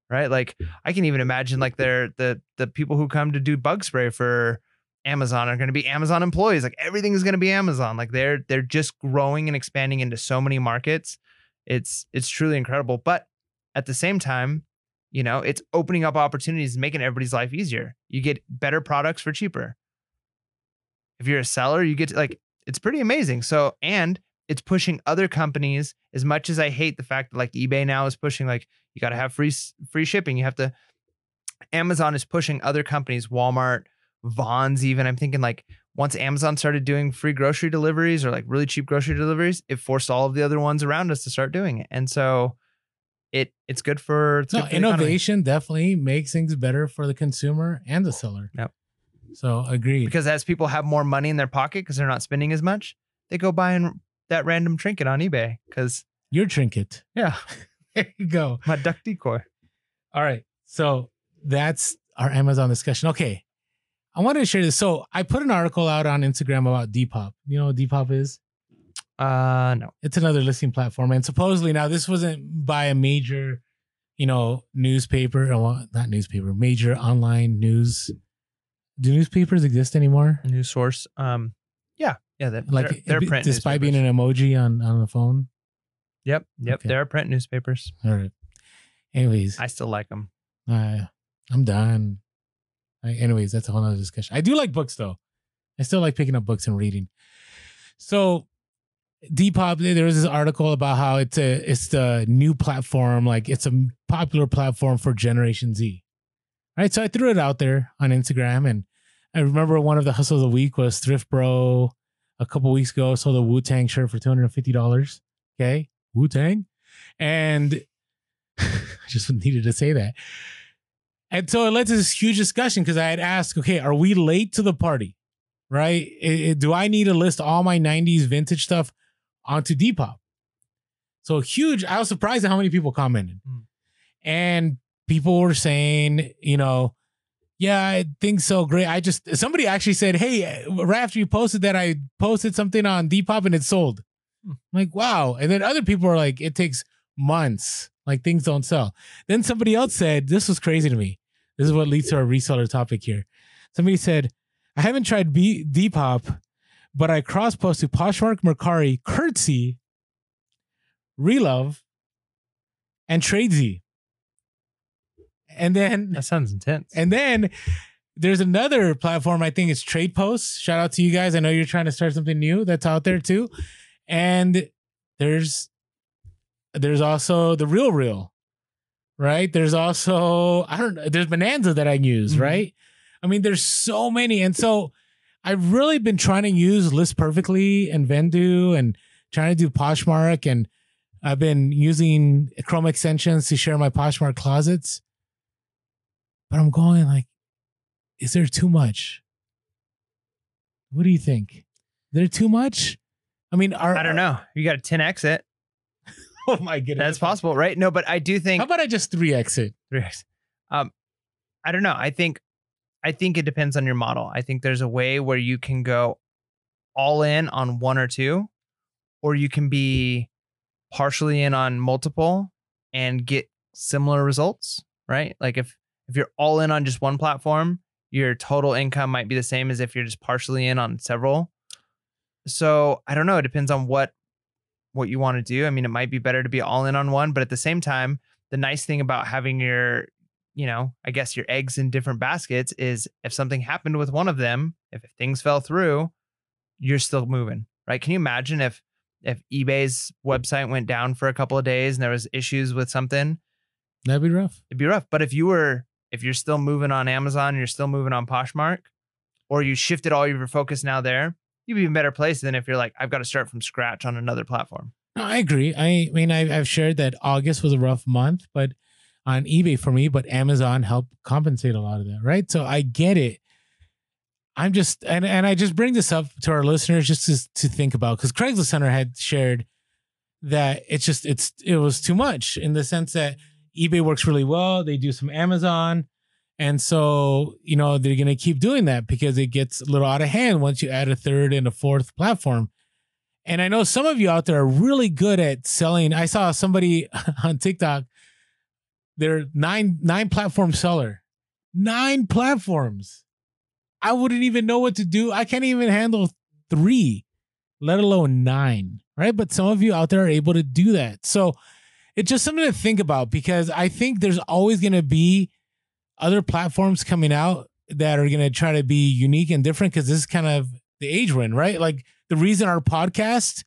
Right. Like I can even imagine like they're the the people who come to do bug spray for Amazon are going to be Amazon employees. Like everything is going to be Amazon. Like they're they're just growing and expanding into so many markets. It's it's truly incredible. But at the same time, you know, it's opening up opportunities and making everybody's life easier. You get better products for cheaper. If you're a seller, you get to, like it's pretty amazing. So and it's pushing other companies as much as I hate the fact that like eBay now is pushing like you got to have free free shipping. You have to Amazon is pushing other companies, Walmart, Vons even. I'm thinking like once Amazon started doing free grocery deliveries or like really cheap grocery deliveries, it forced all of the other ones around us to start doing it. And so it it's good for it's No, good for innovation definitely makes things better for the consumer and the seller. Yep. So agreed. because as people have more money in their pocket because they're not spending as much, they go buying that random trinket on eBay because Your trinket. yeah, There you go. my duck decoy. All right. So that's our Amazon discussion. Okay. I wanted to share this. So I put an article out on Instagram about Depop. You know what Depop is? Uh, no. It's another listing platform. And supposedly now this wasn't by a major, you know, newspaper not newspaper, major online news. Do newspapers exist anymore? News source. Um, yeah, yeah. They're, Like they're, they're be- print. despite newspapers. being an emoji on, on the phone. Yep, yep. Okay. There are print newspapers. All right. Anyways, I still like them. Uh, I'm done. I, anyways, that's a whole nother discussion. I do like books though. I still like picking up books and reading. So Depop, there was this article about how it's a it's the new platform, like it's a popular platform for Generation Z. Right. So I threw it out there on Instagram and I remember one of the hustles of the week was Thrift Bro a couple weeks ago sold a Wu Tang shirt for $250. Okay. Wu Tang. And I just needed to say that. And so it led to this huge discussion because I had asked, okay, are we late to the party? Right? I- I- do I need to list all my 90s vintage stuff onto Depop? So huge. I was surprised at how many people commented. Hmm. And people were saying, you know, yeah, I think so. Great. I just, somebody actually said, hey, right after you posted that, I posted something on Depop and it sold. Hmm. I'm like, wow. And then other people are like, it takes months. Like things don't sell. Then somebody else said, this was crazy to me. This is what leads to our reseller topic here. Somebody said, I haven't tried B- Depop, but I cross post to Poshmark, Mercari, Curtsy, Relove, and Tradesy. And then That sounds intense. and then there's another platform, I think it's Trade Posts. Shout out to you guys. I know you're trying to start something new that's out there too. And there's there's also the real real, right? There's also I don't know, there's Bonanza that I use, Mhm. right? I mean, there's so many. And so I've really been trying to use List Perfectly and Vendoo and trying to do Poshmark and I've been using Chrome extensions to share my Poshmark closets. But I'm going like, is there too much? What do you think? Is there too much? I mean, are, I don't know. You got a 10 exit. Oh my goodness, That's possible, right? No, but I do think How about I just three exit? Yes. Um, I don't know. I think, I think it depends on your model. I think there's a way where you can go all in on one or two, or you can be partially in on multiple and get similar results. Right? Like if if you're all in on just one platform, your total income might be the same as if you're just partially in on several. So I don't know. It depends on what what you want to do. I mean, it might be better to be all in on one, but at the same time, the nice thing about having your, you know, I guess your eggs in different baskets is if something happened with one of them, if things fell through, you're still moving, right? Can you imagine if if eBay's website went down for a couple of days and there was issues with something, That'd be rough. it'd be rough. But if you were if you're still moving on Amazon you're still moving on Poshmark, or you shifted all your focus now there, you'd be in better place than if you're like, I've got to start from scratch on another platform. No, I agree. I mean, I've, I've shared that August was a rough month, but on eBay for me, but Amazon helped compensate a lot of that, right? So I get it. I'm just and and I just bring this up to our listeners just to, to think about because Craigslist Center had shared that it's just it's it was too much in the sense that eBay works really well. They do some Amazon. And so, you know, they're going to keep doing that because it gets a little out of hand once you add a third and a fourth platform. And I know some of you out there are really good at selling. I saw somebody on TikTok, they're nine nine platform seller. Nine platforms. I wouldn't even know what to do. I can't even handle three, let alone nine. Right. But some of you out there are able to do that. So it's just something to think about because I think there's always going to be other platforms coming out that are going to try to be unique and different because this is kind of the age we're in, right? Like the reason our podcast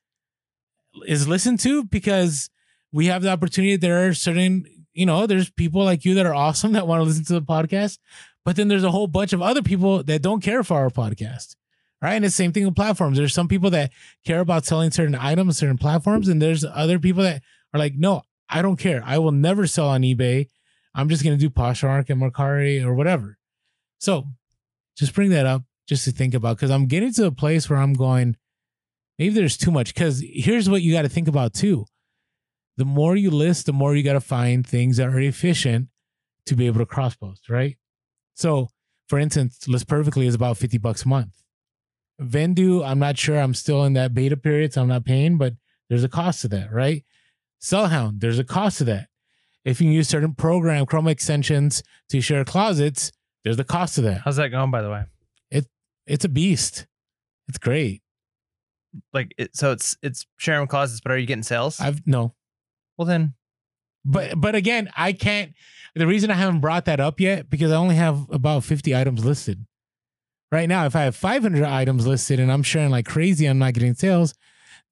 is listened to because we have the opportunity. There are certain, you know, there's people like you that are awesome that want to listen to the podcast, but then there's a whole bunch of other people that don't care for our podcast, right? And the same thing with platforms. There's some people that care about selling certain items, certain platforms, and there's other people that are like, no, I don't care. I will never sell on eBay. I'm just going to do Poshmark and Mercari or whatever. So just bring that up just to think about because I'm getting to a place where I'm going, maybe there's too much. Because here's what you got to think about too. The more you list, the more you got to find things that are efficient to be able to cross post, right? So, for instance, List Perfectly is about 50 bucks a month. Vendoo, I'm not sure. I'm still in that beta period, so I'm not paying, but there's a cost to that, right? Sellhound, there's a cost to that. If you use certain program Chrome extensions to share closets, there's the cost to that. How's that going, by the way? It It's a beast. It's great. Like, it, so it's it's sharing closets, but are you getting sales? I've no, well, then but but again, I can't. The reason I haven't brought that up yet because I only have about 50 items listed. Right now, if I have 500 items listed and I'm sharing like crazy, I'm not getting sales,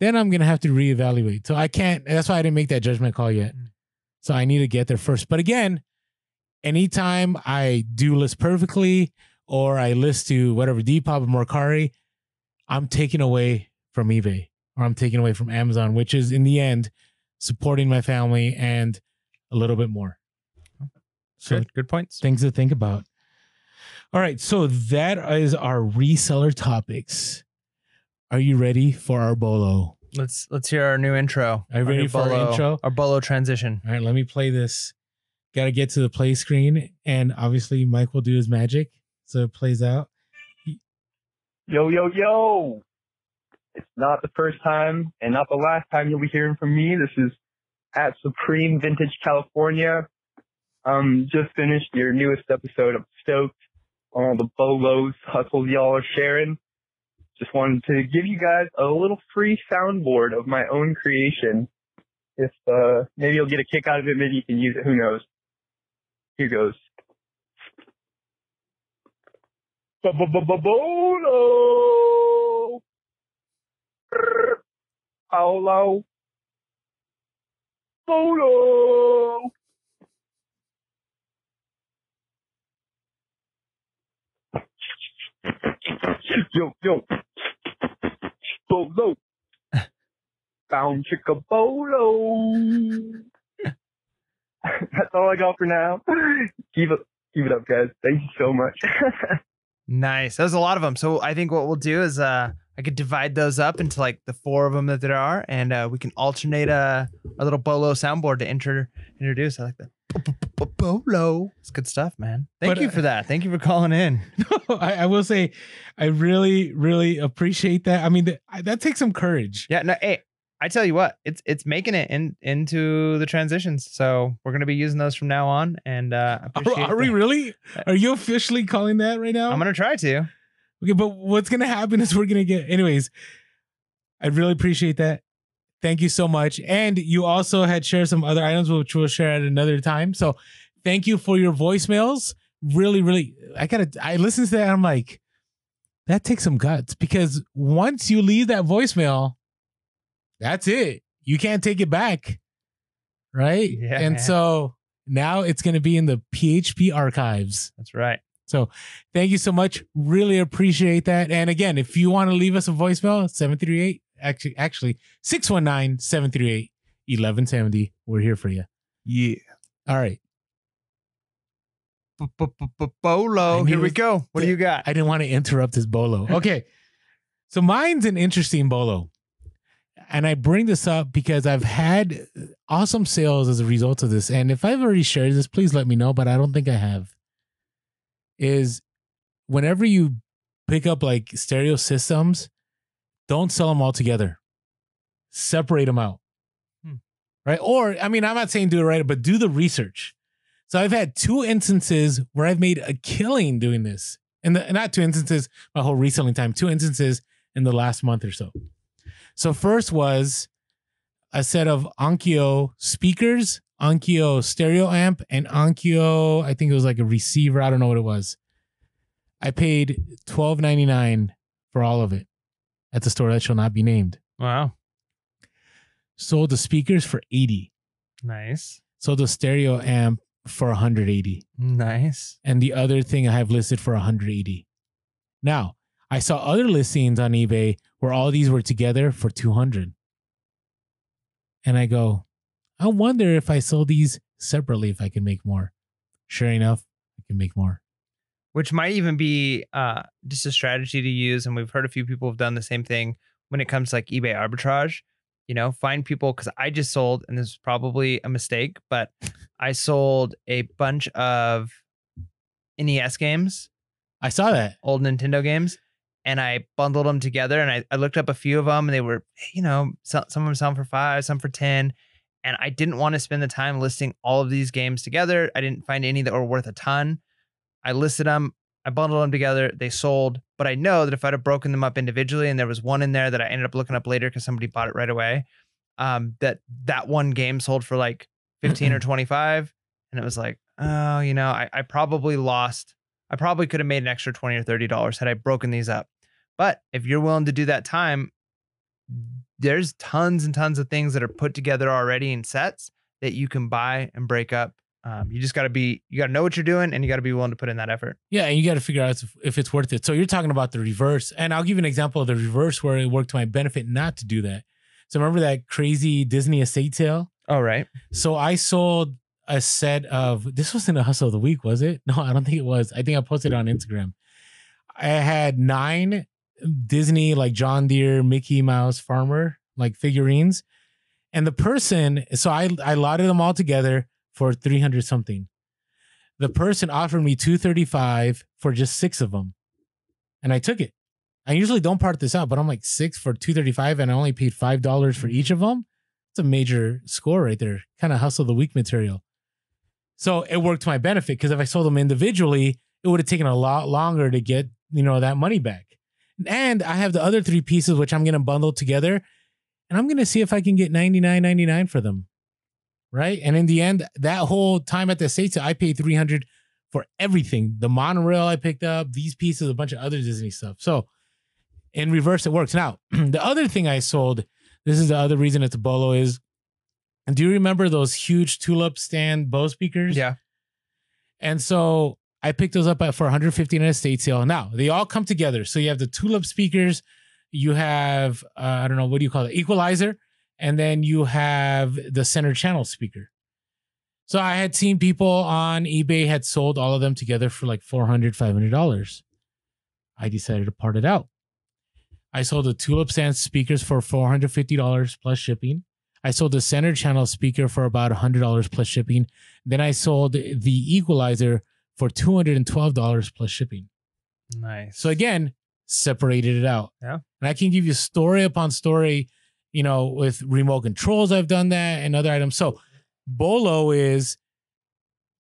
then I'm gonna have to reevaluate. So I can't. That's why I didn't make that judgment call yet. Mm. So I need to get there first. But again, anytime I do list perfectly or I list to whatever Depop or Mercari, I'm taking away from eBay or I'm taking away from Amazon, which is in the end supporting my family and a little bit more. So good, good points. things to think about. All right, so that is our reseller topics. Are you ready for our bolo? Let's let's hear our new intro. Are you ready new for our intro? Our bolo transition. All right, let me play this. Got to get to the play screen, and obviously Mike will do his magic, so it plays out. Yo, yo, yo! It's not the first time and not the last time you'll be hearing from me. This is at Supreme Vintage California. Um, just finished your newest episode of Stoked on all the bolos, hustles y'all are sharing. Just wanted to give you guys a little free soundboard of my own creation. If, uh, maybe you'll get a kick out of it, maybe you can use it, who knows. Here goes. Bolo. Paulo. Bolo. Yo, yo. Bolo. Found chicka bolo. That's all I got for now. Keep it, keep it up, guys. Thank you so much. Nice. That was a lot of them. So I think what we'll do is uh I could divide those up into like the four of them that there are, and uh, we can alternate uh, a little bolo soundboard to inter- introduce. I like that. Bolo. It's good stuff, man. Thank But, you uh, for that. Thank you for calling in. I, I will say, I really, really appreciate that. I mean, th- that takes some courage. Yeah. No. Hey, I tell you what, it's it's making it in into the transitions. So we're gonna be using those from now on, and uh, I Are, are we really? Are you officially calling that right now? I'm gonna try to. Okay, but what's gonna happen is we're gonna get. Anyways, I really appreciate that. Thank you so much. And you also had shared some other items, which we'll share at another time. So thank you for your voicemails. Really, really, I gotta. I listened to that. And I'm like, that takes some guts because once you leave that voicemail, that's it. You can't take it back, right? Yeah, And so now it's gonna be in the PHP archives. That's right. So thank you so much. Really appreciate that. And again, if you want to leave us a voicemail, 738, actually, actually 619 738 1170. We're here for you. Yeah. All right. Bolo. Here we go. What do you got? I didn't want to interrupt this bolo. Okay. so mine's an interesting bolo. And I bring this up because I've had awesome sales as a result of this. And if I've already shared this, please let me know, but I don't think I have. Is whenever you pick up like stereo systems, don't sell them all together. Separate them out. Hmm. Right. Or, I mean, I'm not saying do it right, but do the research. So I've had two instances where I've made a killing doing this. And the, not two instances, my whole reselling time, two instances in the last month or so. So first was a set of Onkyo speakers, Onkyo stereo amp, and Onkyo, I think it was like a receiver. I don't know what it was. I paid twelve ninety nine for all of it at the store that shall not be named. Wow. Sold the speakers for 80. Nice. Sold the stereo amp for 180. Nice. and the other thing I have listed for 180. Now, I saw other listings on eBay where all these were together for 200. And I go, I wonder if I sold these separately if I can make more. Sure enough, I can make more. which might even be uh, just a strategy to use. And we've heard a few people have done the same thing when it comes to like eBay arbitrage. You know, find people because I just sold, and this is probably a mistake, but I sold a bunch of NES games, I saw that. old Nintendo games, and I bundled them together. And I, I looked up a few of them, and they were, you know, some, some of them selling for five, some for 10. And I didn't want to spend the time listing all of these games together. I didn't find any that were worth a ton. I listed them, I bundled them together, they sold. But I know that if I'd have broken them up individually and there was one in there that I ended up looking up later because somebody bought it right away, um, that that one game sold for like 15 or 25. And it was like, oh, you know, I, I probably lost, I probably could have made an extra 20 or $30 had I broken these up. But if you're willing to do that time, there's tons and tons of things that are put together already in sets that you can buy and break up. Um, you just got to be, you got to know what you're doing and you got to be willing to put in that effort. Yeah, and you got to figure out if, if it's worth it. So you're talking about the reverse, and I'll give you an example of the reverse where it worked to my benefit not to do that. So remember that crazy Disney estate sale? Oh, right. So I sold a set of this wasn't a hustle of the week, was it? No, I don't think it was. I think I posted it on Instagram. I had nine Disney like John Deere, Mickey Mouse farmer like figurines. And the person, so I I lotted them all together for 300 something. The person offered me 235 for just six of them. And I took it. I usually don't part this out, but I'm like six for 235 and I only paid $5 for each of them. It's a major score right there. Kind of hustle the week material. So it worked to my benefit because if I sold them individually, it would have taken a lot longer to get, you know, that money back. And I have the other three pieces which I'm gonna bundle together and I'm gonna see if I can get 99.99 for them. Right. And in the end, that whole time at the States, I paid 300 for everything. The monorail I picked up, these pieces, a bunch of other Disney stuff. So in reverse, it works. Now, the other thing I sold, this is the other reason it's a bolo is do you remember those huge tulip stand Bose speakers? Yeah. And so I picked those up at, for 150 in a estate sale. Now they all come together. So you have the tulip speakers, you have uh, I don't know what do you call it, equalizer, and then you have the center channel speaker. So I had seen people on eBay had sold all of them together for like 400 $500. I decided to part it out. I sold the tulip stand speakers for $450 plus shipping. I sold the center channel speaker for about $100 plus shipping. Then I sold the equalizer for $212 plus shipping. Nice. So again, separated it out. Yeah. And I can give you story upon story, you know, with remote controls, I've done that and other items. So Bolo is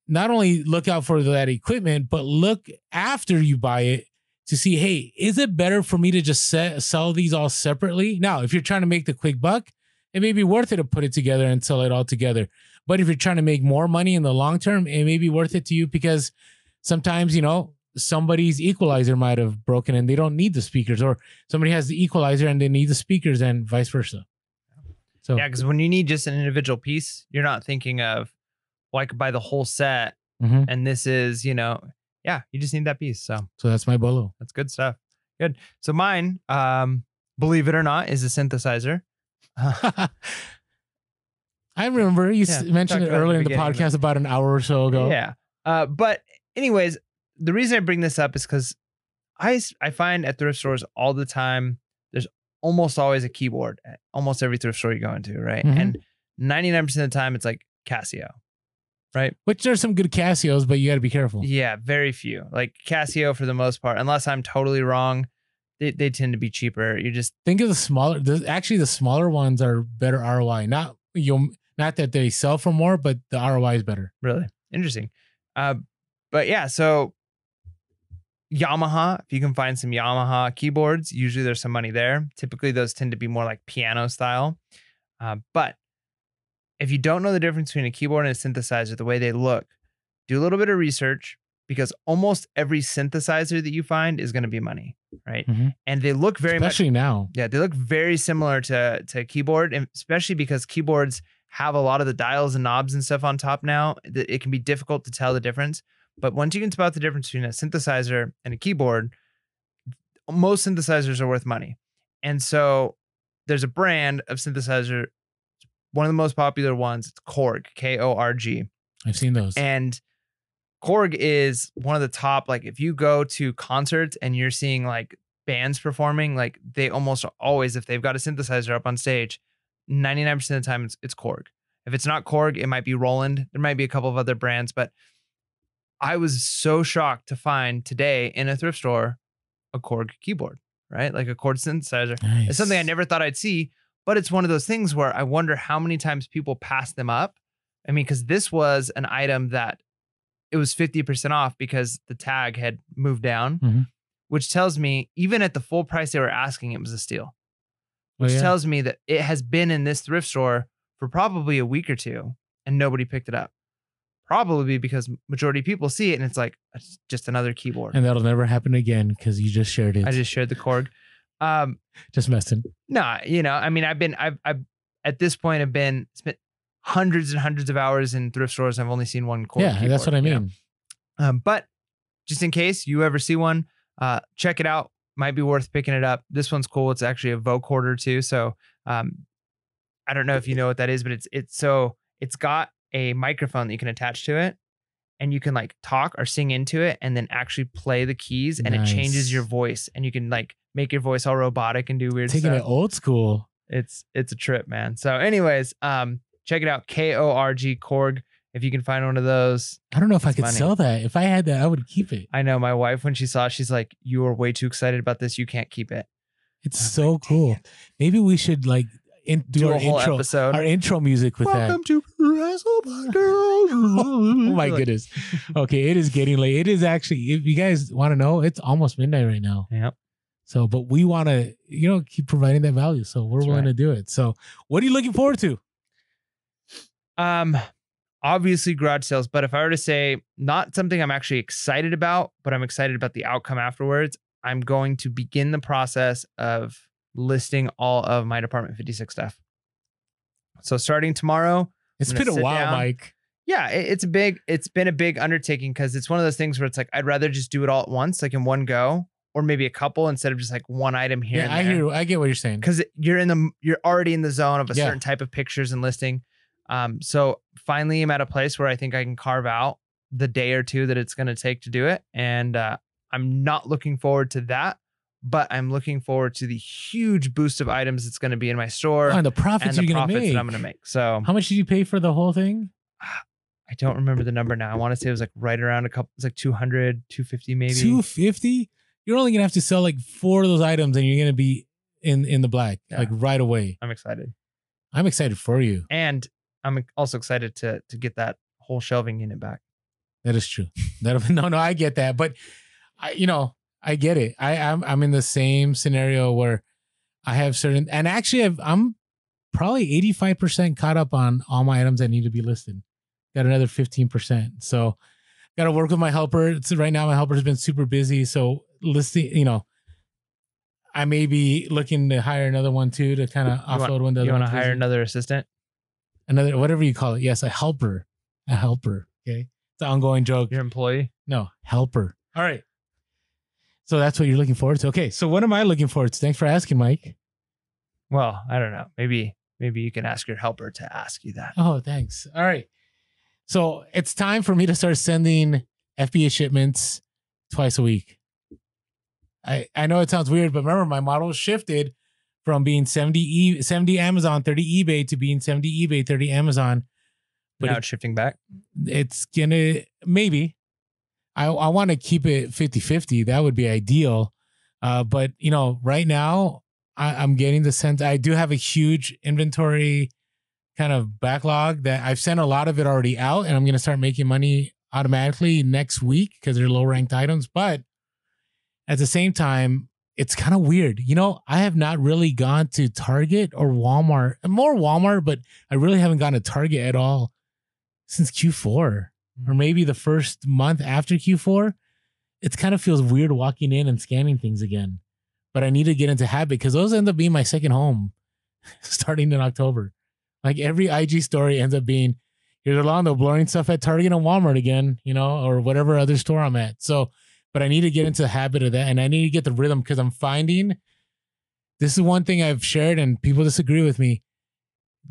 not only look out for that equipment, but look after you buy it to see, hey, is it better for me to just set, sell these all separately? Now, if you're trying to make the quick buck, it may be worth it to put it together and sell it all together. But if you're trying to make more money in the long term, it may be worth it to you because sometimes, you know, somebody's equalizer might have broken and they don't need the speakers, or somebody has the equalizer and they need the speakers, and vice versa. So, yeah, because when you need just an individual piece, you're not thinking of, well, I could buy the whole set mhm. and this is, you know, yeah, you just need that piece. So so that's my bolo. that's good stuff. Good. So mine, um, believe it or not, is a synthesizer. I remember you Yeah, mentioned it earlier in the podcast about an hour or so ago. Yeah. Uh, but anyways, the reason I bring this up is because I I find at thrift stores all the time there's almost always a keyboard at almost every thrift store you go into, right? Mhm. And 99% of the time it's like Casio. Right. Which there's some good Casios, but you got to be careful. Yeah, very few. Like Casio for the most part, unless I'm totally wrong, they, they tend to be cheaper. You just Think of the smaller. The, actually, the smaller ones are better ROI. Not you. Not that they sell for more, but the ROI is better. really interesting. Uh, but yeah, so Yamaha, if you can find some Yamaha keyboards, usually there's some money there. Typically, those tend to be more like piano style. Uh, but if you don't know the difference between a keyboard and a synthesizer, the way they look, do a little bit of research because almost every synthesizer that you find is going to be money, right? Mhm. And they look very much Especially now. yeah, they look very similar to to keyboard, and especially because keyboards have a lot of the dials and knobs and stuff on top now. that It can be difficult to tell the difference. But once you can spot the difference between a synthesizer and a keyboard, most synthesizers are worth money. And so there's a brand of synthesizer, one of the most popular ones. It's Korg, K O R G I've seen those. and Korg is one of the top. Like if you go to concerts and you're seeing like bands performing, like they almost always, if they've got a synthesizer up on stage, 99% of the time it's, it's Korg. If it's not Korg, it might be Roland. There might be a couple of other brands, but I was so shocked to find today in a thrift store a Korg keyboard, right? Like a Korg synthesizer. Nice. It's something I never thought I'd see, but it's one of those things where I wonder how many times people pass them up. I mean, because this was an item that it was 50% off because the tag had moved down, Mhm. which tells me even at the full price they were asking, it was a steal, Oh, which yeah. tells me that it has been in this thrift store for probably a week or two and nobody picked it up. Probably because majority of people see it and it's like, it's just another keyboard. and that'll never happen again because you just shared it. I just shared the Korg. Um, just messing. No, you know, I mean, I've been, I've, I've, at this point, I've been spent hundreds and hundreds of hours in thrift stores. I've only seen one Korg. yeah, that's what I keyboard, you know? mean. Um, but just in case you ever see one, uh, check it out. Might be worth picking it up. This one's cool. It's actually a vocoder too. So, um, I don't know if you know what that is, but it's it's so it's got a microphone that you can attach to it, and you can like talk or sing into it, and then actually play the keys, and it changes your voice, and you can like make your voice all robotic and do weird Taking stuff it old school. it's it's a trip, man. So, anyways, um, check it out. K O R G Korg. If you can find one of those, I don't know if I could money. sell that. If I had that, I would keep it. I know my wife when she saw, it, she's like, "You are way too excited about this. You can't keep it." It's so like, cool. it." Maybe we should like in, do, Do, our a whole intro, episode. our intro music with that. Welcome Girls. oh my goodness. Okay, it is getting late. It is actually, if you guys want to know, it's almost midnight right now. Yep. So, but we want to, you know, keep providing that value. So we're That's willing right. to do it. So, what are you looking forward to? Um, obviously garage sales, but if I were to say not something I'm actually excited about, but I'm excited about the outcome afterwards, I'm going to begin the process of listing all of my Department 56 stuff. So starting tomorrow, It's been a while, down. Mike. yeah, it- it's a big, it's been a big undertaking because it's one of those things where it's like I'd rather just do it all at once, like in one go, or maybe a couple instead of just like one item here. Yeah, I hear, I get what you're saying. because you're in the you're already in the zone of a Yeah. certain type of pictures and listing. Um, so finally, I'm at a place where I think I can carve out the day or two that it's going to take to do it, and uh, I'm not looking forward to that, but I'm looking forward to the huge boost of items that's going to be in my store Oh, and the and profits the you're going to make. that I'm going to make. So How much did you pay for the whole thing? I don't remember the number now. I want to say it was like right around a couple. It's like 200, 250 maybe. 250 You're only going to have to sell like four of those items and you're going to be in, in the black, Yeah. like right away. I'm excited, I'm excited for you. and I'm also excited to to get that whole shelving unit back. That is true. That no, no, I get that, but I, you know, I get it. I, I'm, I'm in the same scenario where I have certain, and actually, I've, I'm probably 85 percent caught up on all my items that need to be listed. Got another 15 percent, so got to work with my helper. It's, right now, my helper's been super busy, so listing, you know. I may be looking to hire another one too to kind of want- offload one. the You want to hire another assistant? Another, whatever you call it. Yes, a helper, a helper. Okay, it's an ongoing joke. Your employee? No, helper. All right. So that's what you're looking forward to. Okay. So what am I looking forward to? Thanks for asking, Mike. Well, I don't know. Maybe maybe you can ask your helper to ask you that. Oh, thanks. All right. So it's time for me to start sending FBA shipments twice a week. I I know it sounds weird, but remember my model shifted from being 70 e 70 Amazon, 30 eBay to being 70 eBay, 30 Amazon. But now it- it's shifting back. it's gonna maybe i i want to keep it 50-50 that would be ideal uh but you know right now I, i'm getting the sense i do have a huge inventory kind of backlog that i've sent a lot of it already out and i'm gonna start making money automatically next week because they're low ranked items but at the same time it's kind of weird you know i have not really gone to target or walmart more walmart but i really haven't gone to target at all since q4 or mm. maybe the first month after Q4, it kind of feels weird walking in and scanning things again. But I need to get into habit because those end up being my second home starting in October. Like every IG story ends up being here's Orlando blurring stuff at Target and Walmart again, you know, or whatever other store I'm at. So, but I need to get into the habit of that and I need to get the rhythm because I'm finding this is one thing I've shared and people disagree with me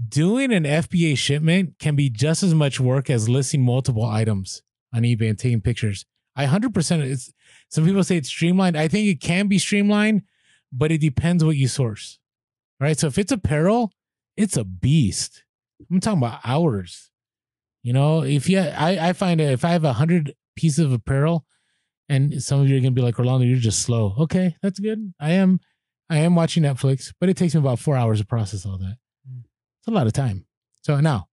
doing an FBA shipment can be just as much work as listing multiple items. on eBay and taking pictures. I 100% it's some people say it's streamlined. I think it can be streamlined, but it depends what you source. Right? So if it's apparel, it's a beast. I'm talking about hours. You know, if you I I find if I have a 100 pieces of apparel and some of you are going to be like Orlando, you're just slow. Okay, that's good. I am I am watching Netflix, but it takes me about 4 hours to process all that. Mm. It's a lot of time. So now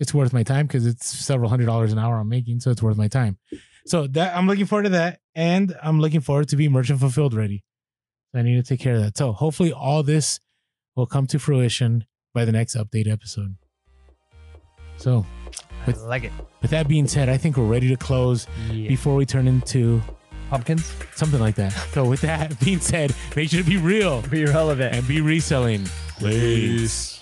it's worth my time because it's several hundred dollars an hour I'm making, so it's worth my time. So that I'm looking forward to that, and I'm looking forward to be merchant fulfilled ready. I need to take care of that. So hopefully all this will come to fruition by the next update episode. So I like it. with that being said, I think we're ready to close Yeah. before we turn into Pumpkins. something like that. So with that being said, make sure to be real Be relevant. and be reselling. Please.